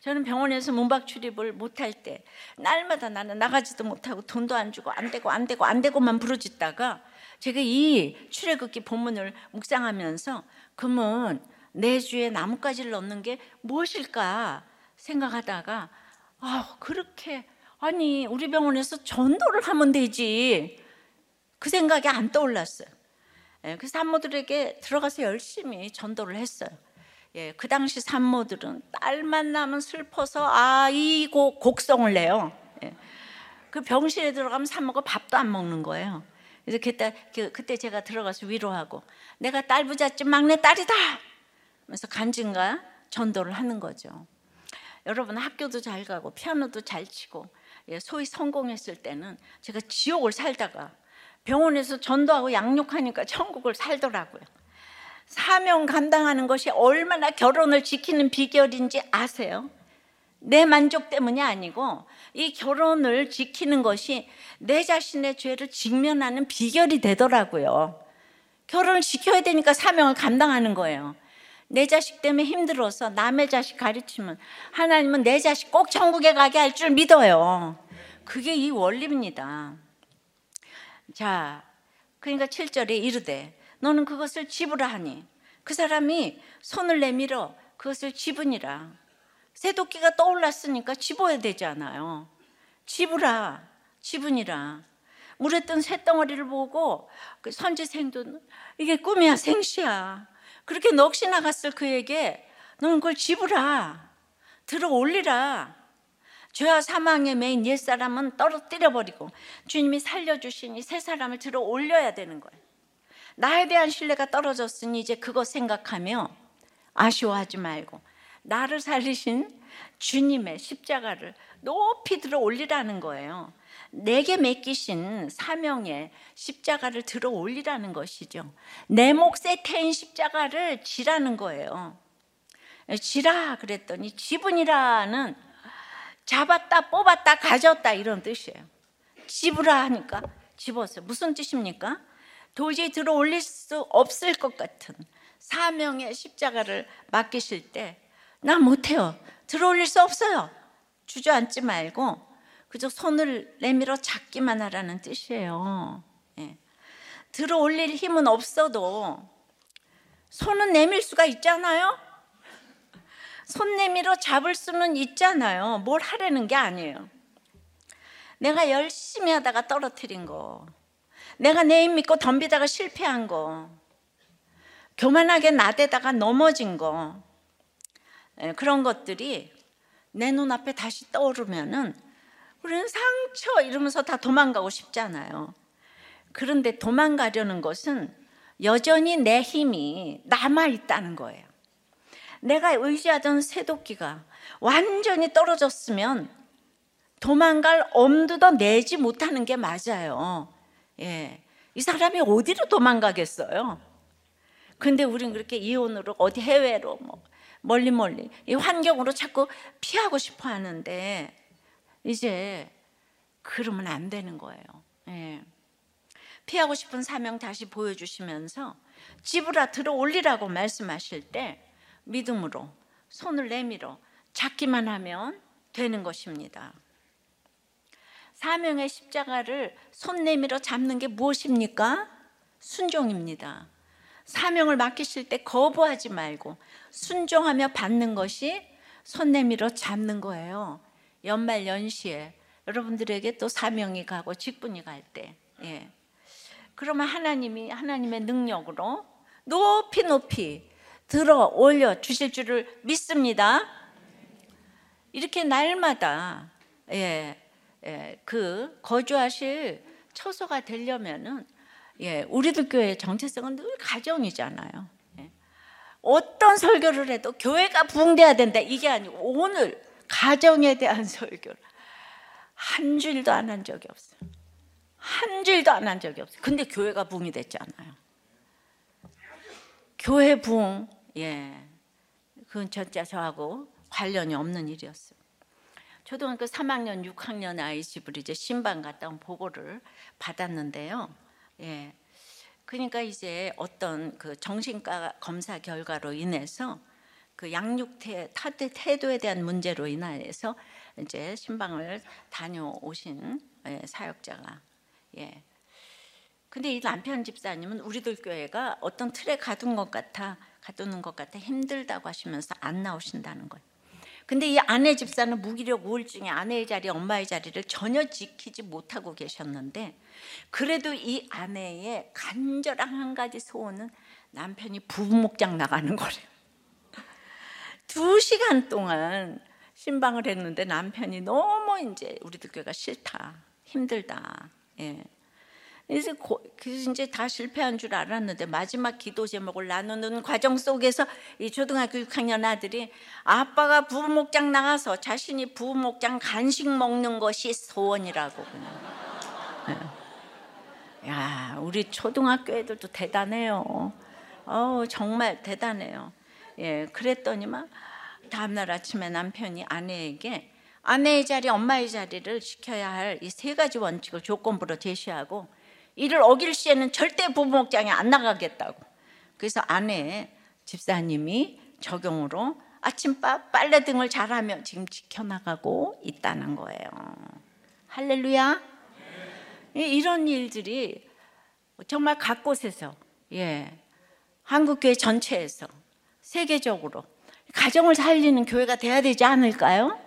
저는 병원에서 문박 출입을 못할 때 날마다 나는 나가지도 못하고 돈도 안 주고 안 되고 안 되고 안 되고만 부르짖다가 제가 이 출애굽기 본문을 묵상하면서 그러면 내 주에 나뭇가지를 넣는 게 무엇일까 생각하다가 아 그렇게 아니 우리 병원에서 전도를 하면 되지 그 생각이 안 떠올랐어요. 예, 그래서 산모들에게 들어가서 열심히 전도를 했어요. 예, 그 당시 산모들은 딸만 나면 슬퍼서 아이 곡성을 내요. 예. 그 병실에 들어가면 산모가 밥도 안 먹는 거예요. 그래서 그때 그, 그때 제가 들어가서 위로하고 내가 딸 부잣집 막내 딸이다. 그래서 간증과 전도를 하는 거죠. 여러분 학교도 잘 가고 피아노도 잘 치고 예, 소위 성공했을 때는 제가 지옥을 살다가 병원에서 전도하고 양육하니까 천국을 살더라고요. 사명 감당하는 것이 얼마나 결혼을 지키는 비결인지 아세요? 내 만족 때문이 아니고 이 결혼을 지키는 것이 내 자신의 죄를 직면하는 비결이 되더라고요. 결혼을 지켜야 되니까 사명을 감당하는 거예요. 내 자식 때문에 힘들어서 남의 자식 가르치면 하나님은 내 자식 꼭 천국에 가게 할 줄 믿어요. 그게 이 원리입니다. 자, 그러니까 7절에 이르되 너는 그것을 집으라 하니 그 사람이 손을 내밀어 그것을 집으니라. 새도끼가 떠올랐으니까 집어야 되잖아요. 집으라, 집으니라. 물에 뜬 쇳덩어리를 보고 그 선지생도 이게 꿈이야, 생시야. 그렇게 넋이 나갔을 그에게 너는 그걸 집으라. 들어 올리라. 죄와 사망의 메인 옛 사람은 떨어뜨려 버리고 주님이 살려주시니 새 사람을 들어 올려야 되는 거예요. 나에 대한 신뢰가 떨어졌으니 이제 그거 생각하며 아쉬워하지 말고 나를 살리신 주님의 십자가를 높이 들어 올리라는 거예요. 내게 맡기신 사명의 십자가를 들어 올리라는 것이죠. 내 몫에 태인 십자가를 지라는 거예요. 지라 그랬더니 지분이라는 잡았다 뽑았다 가졌다 이런 뜻이에요. 집으라 하니까 집었어요. 무슨 뜻입니까? 도저히 들어 올릴 수 없을 것 같은 사명의 십자가를 맡기실 때 나 못해요. 들어 올릴 수 없어요. 주저앉지 말고 그저 손을 내밀어 잡기만 하라는 뜻이에요. 예. 들어 올릴 힘은 없어도 손은 내밀 수가 있잖아요. 손 내밀어 잡을 수는 있잖아요. 뭘 하려는 게 아니에요. 내가 열심히 하다가 떨어뜨린 거. 내가 내 힘 믿고 덤비다가 실패한 거, 교만하게 나대다가 넘어진 거, 예, 그런 것들이 내 눈앞에 다시 떠오르면은 우리는 상처 이러면서 다 도망가고 싶잖아요. 그런데 도망가려는 것은 여전히 내 힘이 남아 있다는 거예요. 내가 의지하던 새도끼가 완전히 떨어졌으면 도망갈 엄두도 내지 못하는 게 맞아요. 예. 이 사람이 어디로 도망가겠어요? 근데 우린 그렇게 이혼으로 어디 해외로 뭐 멀리 멀리 이 환경으로 자꾸 피하고 싶어 하는데 이제 그러면 안 되는 거예요. 예. 피하고 싶은 사명 다시 보여주시면서 집으로 들어 올리라고 말씀하실 때 믿음으로 손을 내밀어 잡기만 하면 되는 것입니다. 사명의 십자가를 손 내밀어 잡는 게 무엇입니까? 순종입니다. 사명을 맡기실 때 거부하지 말고 순종하며 받는 것이 손 내밀어 잡는 거예요. 연말 연시에 여러분들에게 또 사명이 가고 직분이 갈 때, 예. 그러면 하나님이 하나님의 능력으로 높이 높이 들어 올려 주실 줄을 믿습니다. 이렇게 날마다 예, 예, 그 거주하실 처소가 되려면은 예, 우리들 교회의 정체성은 늘 가정이잖아요. 예. 어떤 설교를 해도 교회가 부흥돼야 된다 이게 아니고 오늘 가정에 대한 설교를 한 줄도 안 한 적이 없어요. 한 줄도 안 한 적이 없어요. 근데 교회가 부흥이 됐잖아요. 교회 부흥, 예, 그건 진짜 저하고 관련이 없는 일이었어요. 초등학교 3학년, 6학년 아이 집을 이제 신방 갔다 온 보고를 받았는데요. 예. 그러니까 이제 어떤 그 정신과 검사 결과로 인해서 그 양육태 태도에 대한 문제로 인하여서 이제 신방을 다녀오신 예, 사역자가 예. 근데 이 남편 집사님은 우리들 교회가 어떤 틀에 가둔 것 같아 가두는 것 같아 힘들다고 하시면서 안 나오신다는 거예요. 근데 이 아내 집사는 무기력 우울증에 아내의 자리, 엄마의 자리를 전혀 지키지 못하고 계셨는데 그래도 이 아내의 간절한 한 가지 소원은 남편이 부부목장 나가는 거래요. 두 시간 동안 신방을 했는데 남편이 너무 이제 우리 들 교회가 싫다, 힘들다. 예. 그래서, 그래서 이제 다 실패한 줄 알았는데 마지막 기도 제목을 나누는 과정 속에서 이 초등학교 6학년 아들이 아빠가 부목장 나가서 자신이 부목장 간식 먹는 것이 소원이라고 그냥. 예. 야, 우리 초등학교 애들도 대단해요. 어, 정말 대단해요. 예, 그랬더니만 다음날 아침에 남편이 아내에게 아내의 자리, 엄마의 자리를 지켜야 할 이 세 가지 원칙을 조건부로 제시하고 이를 어길 시에는 절대 부부목장에 안 나가겠다고. 그래서 아내 집사님이 적용으로 아침밥 빨래 등을 잘하며 지금 지켜나가고 있다는 거예요. 할렐루야. 이런 일들이 정말 각 곳에서 예 한국 교회 전체에서 세계적으로 가정을 살리는 교회가 돼야 되지 않을까요?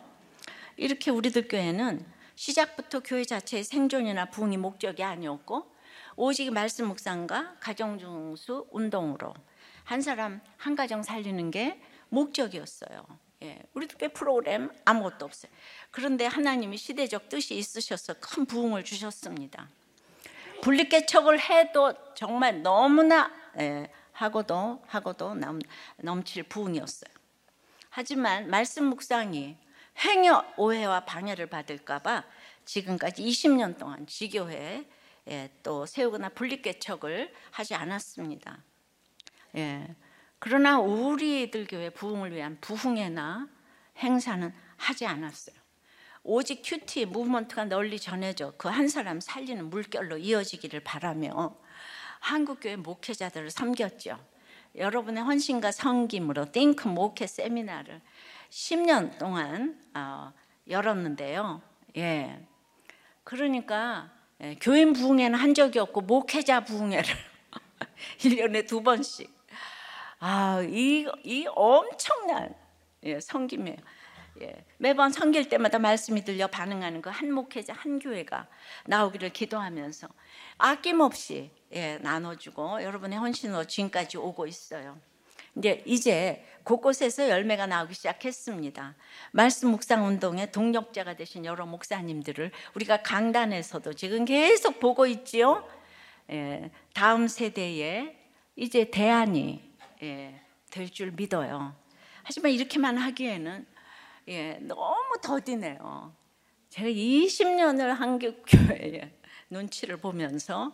이렇게 우리들 교회는 시작부터 교회 자체의 생존이나 부흥이 목적이 아니었고 오직 말씀 묵상과 가정 중수 운동으로 한 사람 한 가정 살리는 게 목적이었어요. 예, 우리도 꽤 프로그램 아무것도 없어요. 그런데 하나님이 시대적 뜻이 있으셔서 큰 부흥을 주셨습니다. 분리개척을 해도 정말 너무나 예, 하고도 하고도 넘, 넘칠 부흥이었어요. 하지만 말씀 묵상이 행여 오해와 방해를 받을까봐 지금까지 20년 동안 지교회 예, 또 세우거나 분립개척을 하지 않았습니다. 예, 그러나 우리들 교회 부흥을 위한 부흥회나 행사는 하지 않았어요. 오직 큐티 무브먼트가 널리 전해져 그 한 사람 살리는 물결로 이어지기를 바라며 한국교회 목회자들을 섬겼죠. 여러분의 헌신과 성김으로 띵크 목회 세미나를 10년 동안 어, 열었는데요. 예. 그러니까 예, 교인 부흥회는 한 적이 없고 목회자 부흥회를 1년에 두 번씩 아, 이, 이 엄청난 예, 성김이에요. 예, 매번 성길 때마다 말씀이 들려 반응하는 그한 목회자 한 교회가 나오기를 기도하면서 아낌없이 예, 나눠주고 여러분의 헌신으로 지금까지 오고 있어요. 이제 이제 곳곳에서 열매가 나오기 시작했습니다. 말씀 묵상 운동의 동력자가 되신 여러 목사님들을 우리가 강단에서도 지금 계속 보고 있지요. 예, 다음 세대에 이제 대안이 예, 될줄 믿어요. 하지만 이렇게만 하기에는 예, 너무 더디네요. 제가 20년을 한국교회에 눈치를 보면서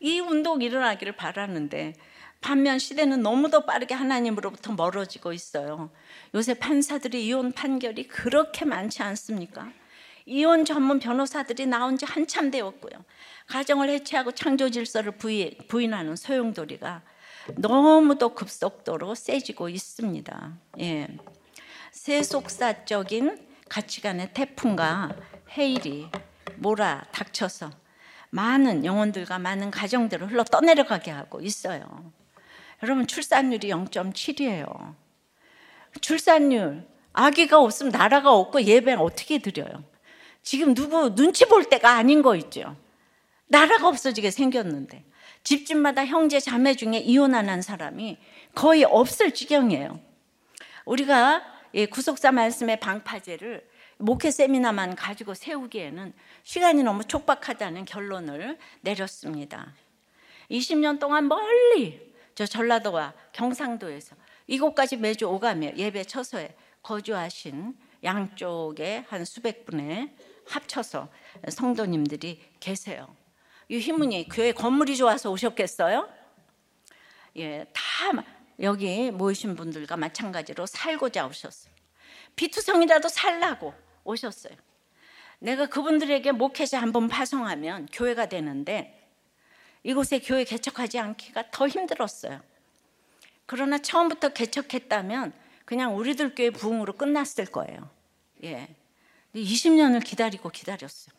이 운동이 일어나기를 바라는데 반면 시대는 너무도 빠르게 하나님으로부터 멀어지고 있어요. 요새 판사들이 이혼 판결이 그렇게 많지 않습니까? 이혼 전문 변호사들이 나온 지 한참 되었고요. 가정을 해체하고 창조 질서를 부인 하는 소용돌이가 너무도 급속도로 세지고 있습니다. 예. 세속사적인 가치관의 태풍과 해일이 몰아 닥쳐서 많은 영혼들과 많은 가정들을 흘러 떠내려가게 하고 있어요. 여러분 출산율이 0.7이에요. 출산율 아기가 없으면 나라가 없고 예배 어떻게 드려요? 지금 누구 눈치 볼 때가 아닌 거 있죠. 나라가 없어지게 생겼는데 집집마다 형제 자매 중에 이혼 안 한 사람이 거의 없을 지경이에요. 우리가 구속사 말씀의 방파제를 목회 세미나만 가지고 세우기에는 시간이 너무 촉박하다는 결론을 내렸습니다. 20년 동안 멀리 저 전라도와 경상도에서 이곳까지 매주 오가며 예배 처소에 거주하신 양쪽에 한 수백 분의 합쳐서 성도님들이 계세요. 이 희문이 교회 건물이 좋아서 오셨겠어요? 예, 다 여기 모이신 분들과 마찬가지로 살고자 오셨어요. 비투성이라도 살라고 오셨어요. 내가 그분들에게 목회자 한 번 파송하면 교회가 되는데 이곳에 교회 개척하지 않기가 더 힘들었어요. 그러나 처음부터 개척했다면 그냥 우리들 교회 부흥으로 끝났을 거예요. 예. 20년을 기다리고 기다렸어요.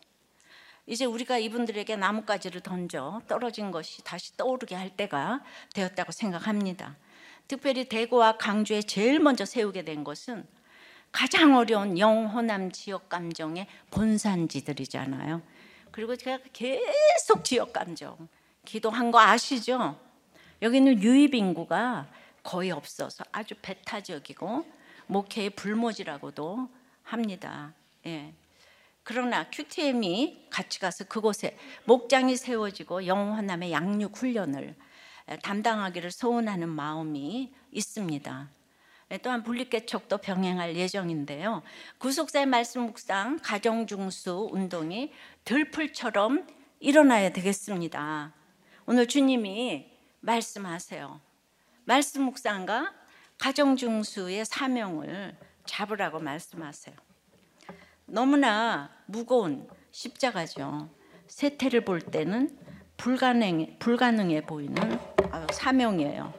이제 우리가 이분들에게 나뭇가지를 던져 떨어진 것이 다시 떠오르게 할 때가 되었다고 생각합니다. 특별히 대구와 강주에 제일 먼저 세우게 된 것은 가장 어려운 영호남 지역 감정의 본산지들이잖아요. 그리고 제가 계속 지역 감정 기도한 거 아시죠? 여기는 유입 인구가 거의 없어서 아주 배타적이고 목회의 불모지라고도 합니다. 예. 그러나 QTM이 같이 가서 그곳에 목장이 세워지고 영원함의 양육 훈련을 담당하기를 소원하는 마음이 있습니다. 예, 또한 분립개척도 병행할 예정인데요. 구속사의 말씀 묵상 가정중수 운동이 들풀처럼 일어나야 되겠습니다. 오늘 주님이 말씀하세요. 말씀 묵상과 가정 중수의 사명을 잡으라고 말씀하세요. 너무나 무거운 십자가죠. 세태를 볼 때는 불가능, 불가능해 보이는 사명이에요.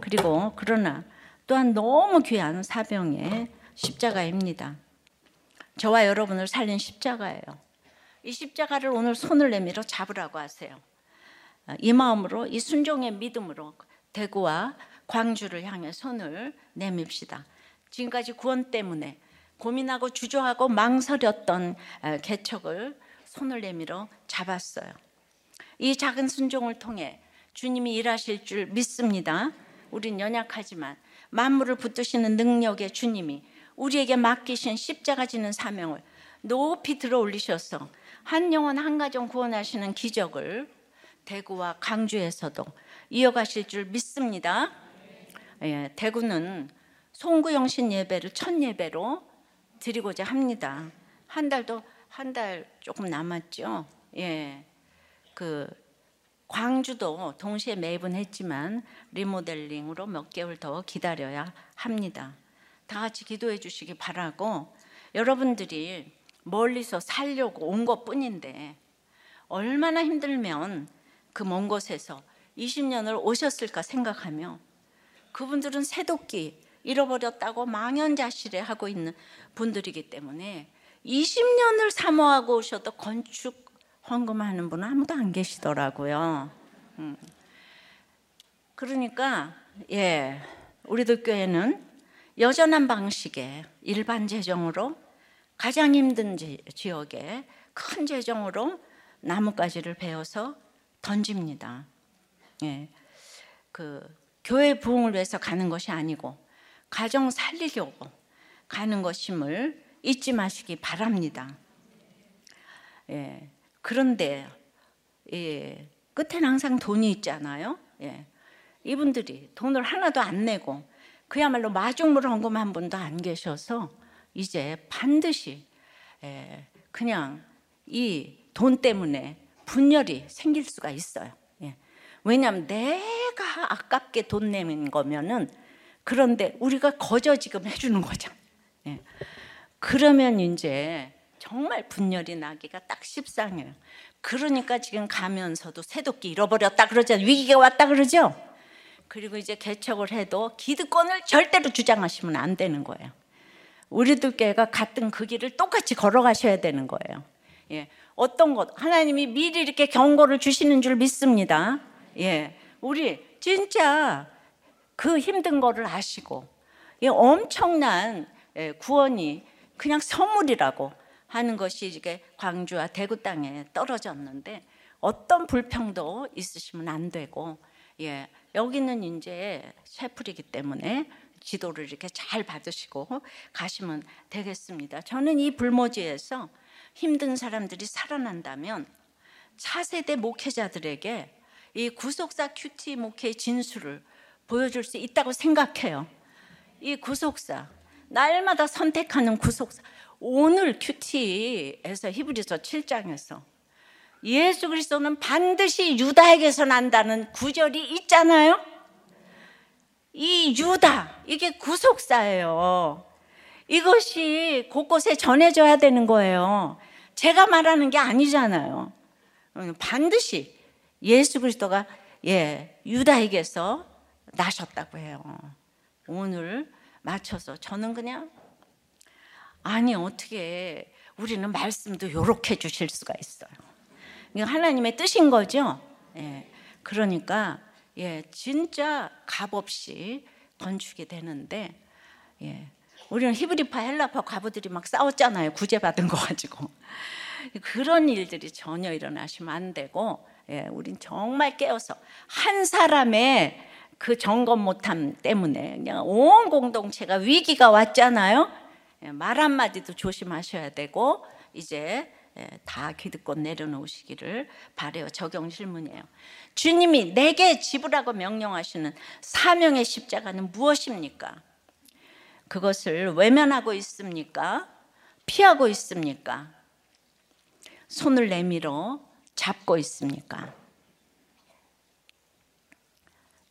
그리고 그러나 또한 너무 귀한 사명의 십자가입니다. 저와 여러분을 살린 십자가예요. 이 십자가를 오늘 손을 내밀어 잡으라고 하세요. 이 마음으로 이 순종의 믿음으로 대구와 광주를 향해 손을 내밉시다. 지금까지 구원 때문에 고민하고 주저하고 망설였던 개척을 손을 내밀어 잡았어요. 이 작은 순종을 통해 주님이 일하실 줄 믿습니다. 우린 연약하지만 만물을 붙드시는 능력의 주님이 우리에게 맡기신 십자가 지는 사명을 높이 들어 올리셔서 한 영혼 한 가정 구원하시는 기적을 대구와 강주에서도 이어가실 줄 믿습니다. 예, 대구는 송구영신 예배를 첫 예배로 드리고자 합니다. 한 달도 한 달 조금 남았죠. 예, 그 광주도 동시에 매입은 했지만 리모델링으로 몇 개월 더 기다려야 합니다. 다 같이 기도해 주시기 바라고 여러분들이 멀리서 살려고 온 것뿐인데 얼마나 힘들면 그 먼 곳에서 20년을 오셨을까 생각하며 그분들은 새도끼 잃어버렸다고 망연자실해 하고 있는 분들이기 때문에 20년을 사모하고 오셔도 건축 헌금하는 분은 아무도 안 계시더라고요. 음. 그러니까 예, 우리들 교회는 여전한 방식의 일반 재정으로 가장 힘든 지역에 큰 재정으로 나뭇가지를 베어서 던집니다. 예. 그 교회 부흥을 위해서 가는 것이 아니고 가정 살리려고 가는 것임을 잊지 마시기 바랍니다. 예, 그런데 예, 끝에는 항상 돈이 있잖아요. 예, 이분들이 돈을 하나도 안 내고 그야말로 마중물 헌금한 분도 안 계셔서 이제 반드시 예, 그냥 이 돈 때문에 분열이 생길 수가 있어요. 예. 왜냐하면 내가 아깝게 돈 내는 거면은 그런데 우리가 거저 지금 해주는 거죠. 예. 그러면 이제 정말 분열이 나기가 딱 십상해요. 그러니까 지금 가면서도 새도끼 잃어버렸다 그러잖아요. 위기가 왔다 그러죠. 그리고 이제 개척을 해도 기득권을 절대로 주장하시면 안 되는 거예요. 우리들 교회가 같은 그 길을 똑같이 걸어가셔야 되는 거예요. 예. 어떤 것 하나님이 미리 이렇게 경고를 주시는 줄 믿습니다. 예. 우리 진짜 그 힘든 거를 아시고 이 엄청난 예, 구원이 그냥 선물이라고 하는 것이 이게 광주와 대구 땅에 떨어졌는데 어떤 불평도 있으시면 안 되고 예. 여기는 이제 셰플이기 때문에 지도를 이렇게 잘 받으시고 가시면 되겠습니다. 저는 이 불모지에서 힘든 사람들이 살아난다면 차세대 목회자들에게 이 구속사 큐티 목회의 진수를 보여줄 수 있다고 생각해요. 이 구속사 날마다 선택하는 구속사 오늘 큐티에서 히브리서 7장에서 예수 그리스도는 반드시 유다에게서 난다는 구절이 있잖아요. 이 유다 이게 구속사예요. 이것이 곳곳에 전해져야 되는 거예요. 제가 말하는 게 아니잖아요. 반드시 예수 그리스도가 예, 유다에게서 나셨다고 해요. 오늘 맞춰서 저는 그냥 아니 어떻게 우리는 말씀도 요렇게 주실 수가 있어요. 이거 하나님의 뜻인 거죠. 예, 그러니까 예, 진짜 값없이 건축이 되는데 예, 우리는 히브리파 헬라파 과부들이 막 싸웠잖아요. 구제받은 거 가지고. 그런 일들이 전혀 일어나시면 안 되고 예, 우린 정말 깨어서 한 사람의 그 점검 못함 때문에 그냥 온 공동체가 위기가 왔잖아요. 예, 말 한마디도 조심하셔야 되고 이제 예, 다 기득권 내려놓으시기를 바래요. 적용 질문이에요. 주님이 내게 지불하고 명령하시는 사명의 십자가는 무엇입니까? 그것을 외면하고 있습니까? 피하고 있습니까? 손을 내밀어 잡고 있습니까?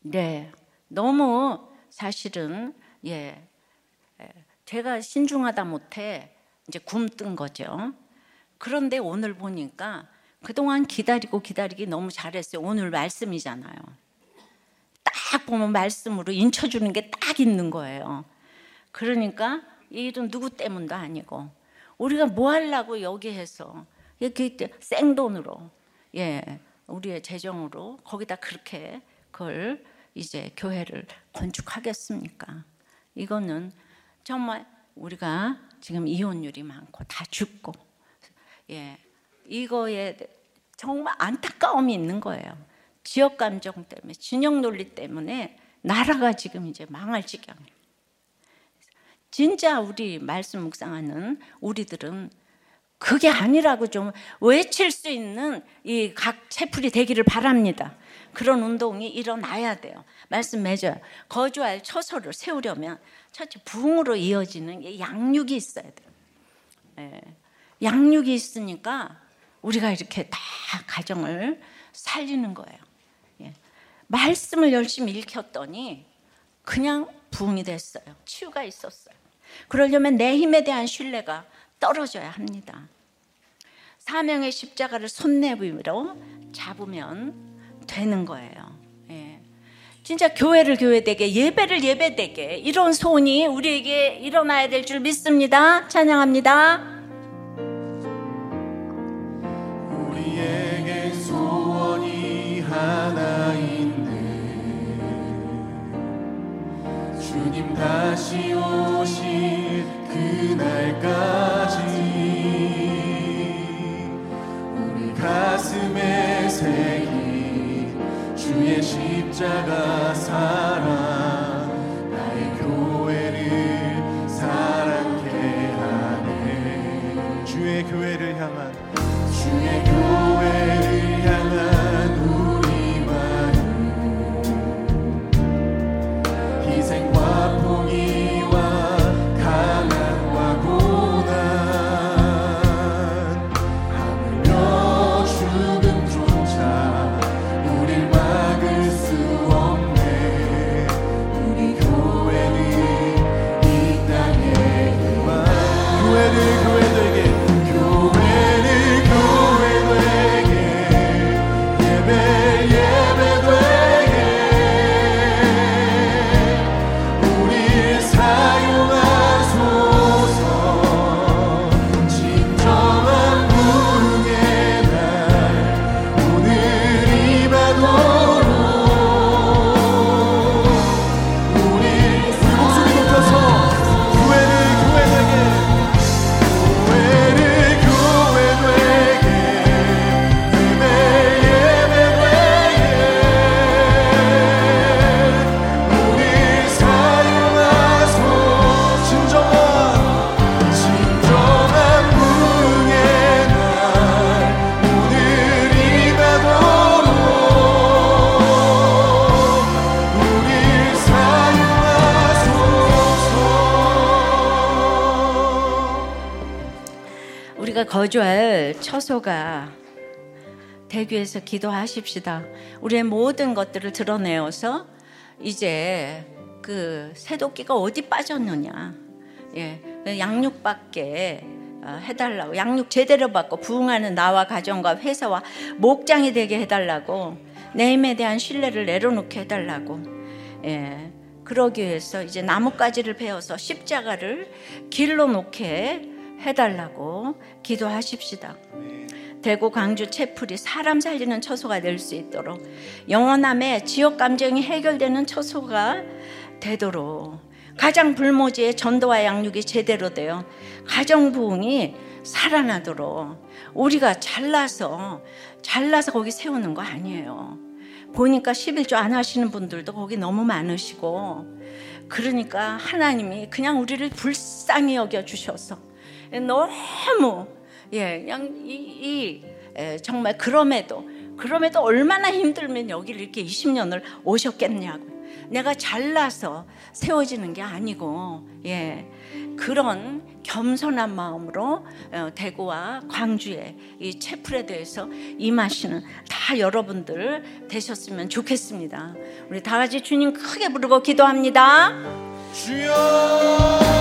네, 너무 사실은 예, 제가 신중하다 못해 이제 굼뜬 거죠. 그런데 오늘 보니까 그동안 기다리고 기다리기 너무 잘했어요. 오늘 말씀이잖아요. 딱 보면 말씀으로 인쳐주는 게 딱 있는 거예요. 그러니까 이 일은 누구 때문도 아니고 우리가 뭐 하려고 여기 해서 이렇게 생돈으로 예 우리의 재정으로 거기다 그렇게 그걸 이제 교회를 건축하겠습니까? 이거는 정말 우리가 지금 이혼율이 많고 다 죽고 예 이거에 정말 안타까움이 있는 거예요. 지역 감정 때문에 진영 논리 때문에 나라가 지금 이제 망할 지경이에요. 진짜 우리 말씀 묵상하는 우리들은 그게 아니라고 좀 외칠 수 있는 이 각 채플이 되기를 바랍니다. 그런 운동이 일어나야 돼요. 말씀 맺어요. 거주할 처소를 세우려면 첫째 부흥으로 이어지는 양육이 있어야 돼요. 예. 양육이 있으니까 우리가 이렇게 다 가정을 살리는 거예요. 예. 말씀을 열심히 읽혔더니 그냥 부흥이 됐어요. 치유가 있었어요. 그러려면 내 힘에 대한 신뢰가 떨어져야 합니다. 사명의 십자가를 손내밀어 잡으면 되는 거예요. 예. 진짜 교회를 교회되게 예배를 예배되게 이런 소원이 우리에게 일어나야 될 줄 믿습니다. 찬양합니다. 우리에게 소원이 하나 있 주님 다시 오실 그날까지 우리 가슴에 새긴 주의 십자가 사랑 나의 교회를 사랑케 하네. 주의 교회를 향한 주의 교회를 향한 거주할 처소가 대교에서 기도하십시다. 우리의 모든 것들을 드러내어서 이제 그 새도끼가 어디 빠졌느냐. 예, 양육받게 어, 해달라고 양육 제대로 받고 부흥하는 나와 가정과 회사와 목장이 되게 해달라고 내 힘에 대한 신뢰를 내려놓게 해달라고 예, 그러기 위해서 이제 나뭇가지를 베어서 십자가를 길로 놓게 해달라고 기도하십시다. 대구 광주 채플이 사람 살리는 처소가 될 수 있도록 영원함에 지역 감정이 해결되는 처소가 되도록 가장 불모지의 전도와 양육이 제대로 되어 가정 부흥이 살아나도록 우리가 잘라서 잘라서 거기 세우는 거 아니에요. 보니까 11조 안 하시는 분들도 거기 너무 많으시고 그러니까 하나님이 그냥 우리를 불쌍히 여겨 주셔서 너무 예, 그냥 이, 이 에, 정말 그럼에도 그럼에도 얼마나 힘들면 여기를 이렇게 20년을 오셨겠냐고. 내가 잘나서 세워지는 게 아니고 예. 그런 겸손한 마음으로 어, 대구와 광주의 이 채플에 대해서 임하시는 다 여러분들 되셨으면 좋겠습니다. 우리 다 같이 주님 크게 부르고 기도합니다. 주여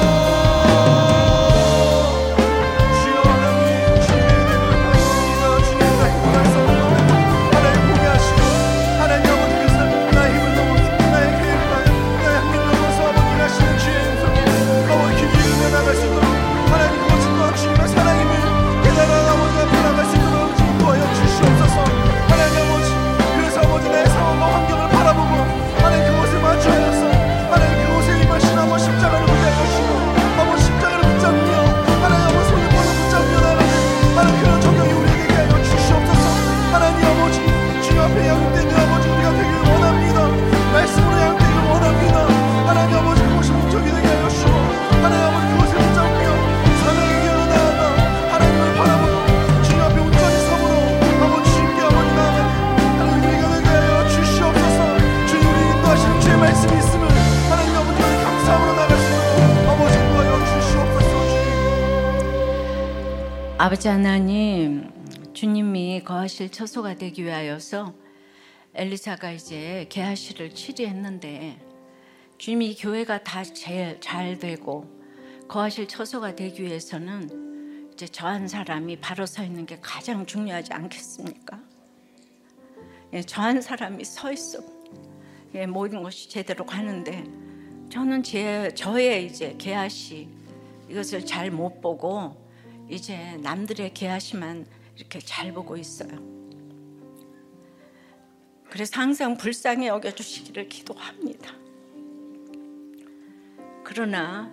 아버지 하나님, 주님이 거하실 처소가 되기 위하여서 엘리사가 이제 개하시를 치리했는데 주님이 교회가 다 제일 잘 되고 거하실 처소가 되기 위해서는 이제 저 한 사람이 바로 서 있는 게 가장 중요하지 않겠습니까? 예, 저 한 사람이 서 있어 예, 모든 것이 제대로 가는데 저는 제 저의 이제 개하시 이것을 잘 못 보고 이제 남들의 개하시만 이렇게 잘 보고 있어요. 그래서 항상 불쌍히 여겨주시기를 기도합니다. 그러나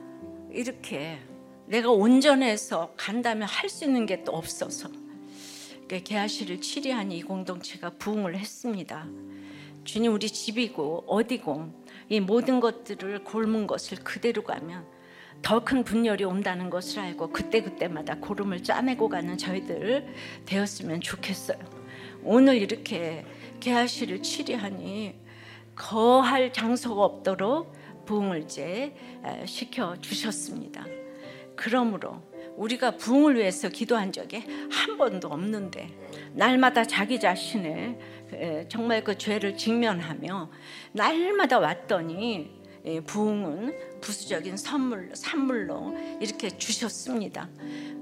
이렇게 내가 온전해서 간다면 할 수 있는 게 또 없어서 개하시를 치리한 이 공동체가 부흥을 했습니다. 주님 우리 집이고 어디고 이 모든 것들을 골문 것을 그대로 가면 더 큰 분열이 온다는 것을 알고 그때그때마다 고름을 짜내고 가는 저희들 되었으면 좋겠어요. 오늘 이렇게 개하시를 치리하니 거할 장소가 없도록 부흥을 이제 시켜 주셨습니다. 그러므로 우리가 부흥을 위해서 기도한 적이 한 번도 없는데 날마다 자기 자신의 정말 그 죄를 직면하며 날마다 왔더니 부흥은 부수적인 선물, 산물로 이렇게 주셨습니다.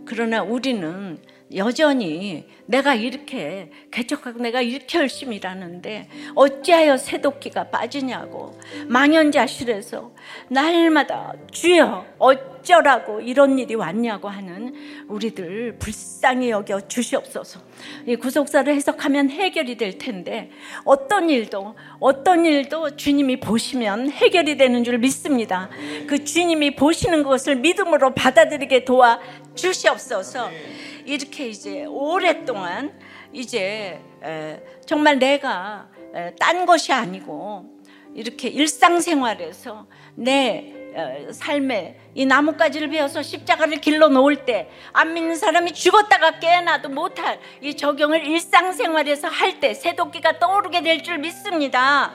그러나 우리는 여전히 내가 이렇게 개척하고 내가 이렇게 열심히 일하는데 어찌하여 새도끼가 빠지냐고 망연자실해서 날마다 주여 어쩌라고 이런 일이 왔냐고 하는 우리들 불쌍히 여겨 주시옵소서. 이 구속사를 해석하면 해결이 될 텐데 어떤 일도 어떤 일도 주님이 보시면 해결이 되는 줄 믿습니다. 그 주님이 보시는 것을 믿음으로 받아들이게 도와 주시옵소서. 이렇게 이제 오랫동안 이제 정말 내가 딴 것이 아니고 이렇게 일상생활에서 내 삶에 이 나뭇가지를 베어서 십자가를 길러 놓을 때 안 믿는 사람이 죽었다가 깨어나도 못할 이 적용을 일상생활에서 할 때 새도끼가 떠오르게 될 줄 믿습니다.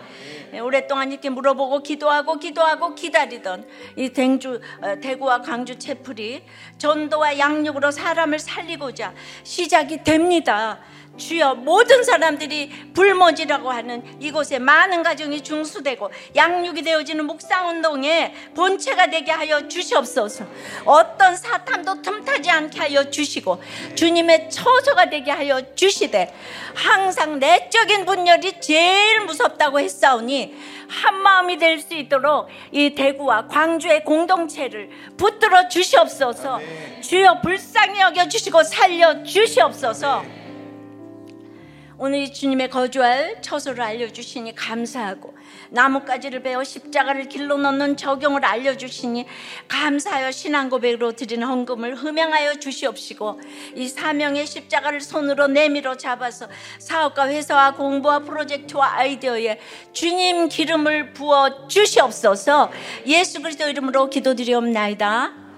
오랫동안 이렇게 물어보고 기도하고 기도하고 기다리던 이 댕주, 어, 대구와 광주 채플이 전도와 양육으로 사람을 살리고자 시작이 됩니다. 주여 모든 사람들이 불모지라고 하는 이곳에 많은 가정이 중수되고 양육이 되어지는 묵상운동에 본체가 되게 하여 주시옵소서. 어떤 사탄도 틈타지 않게 하여 주시고 주님의 처소가 되게 하여 주시되 항상 내적인 분열이 제일 무섭다고 했사오니 한 마음이 될 수 있도록 이 대구와 광주의 공동체를 붙들어 주시옵소서. 주여 불쌍히 여겨 주시고 살려 주시옵소서 오늘 이 주님의 거주할 처소를 알려주시니 감사하고 나뭇가지를 베어 십자가를 길로 넣는 적용을 알려주시니 감사하여 신앙 고백으로 드리는 헌금을 흠양하여 주시옵시고 이 사명의 십자가를 손으로 내밀어 잡아서 사업과 회사와 공부와 프로젝트와 아이디어에 주님 기름을 부어 주시옵소서. 예수 그리스도 이름으로 기도드리옵나이다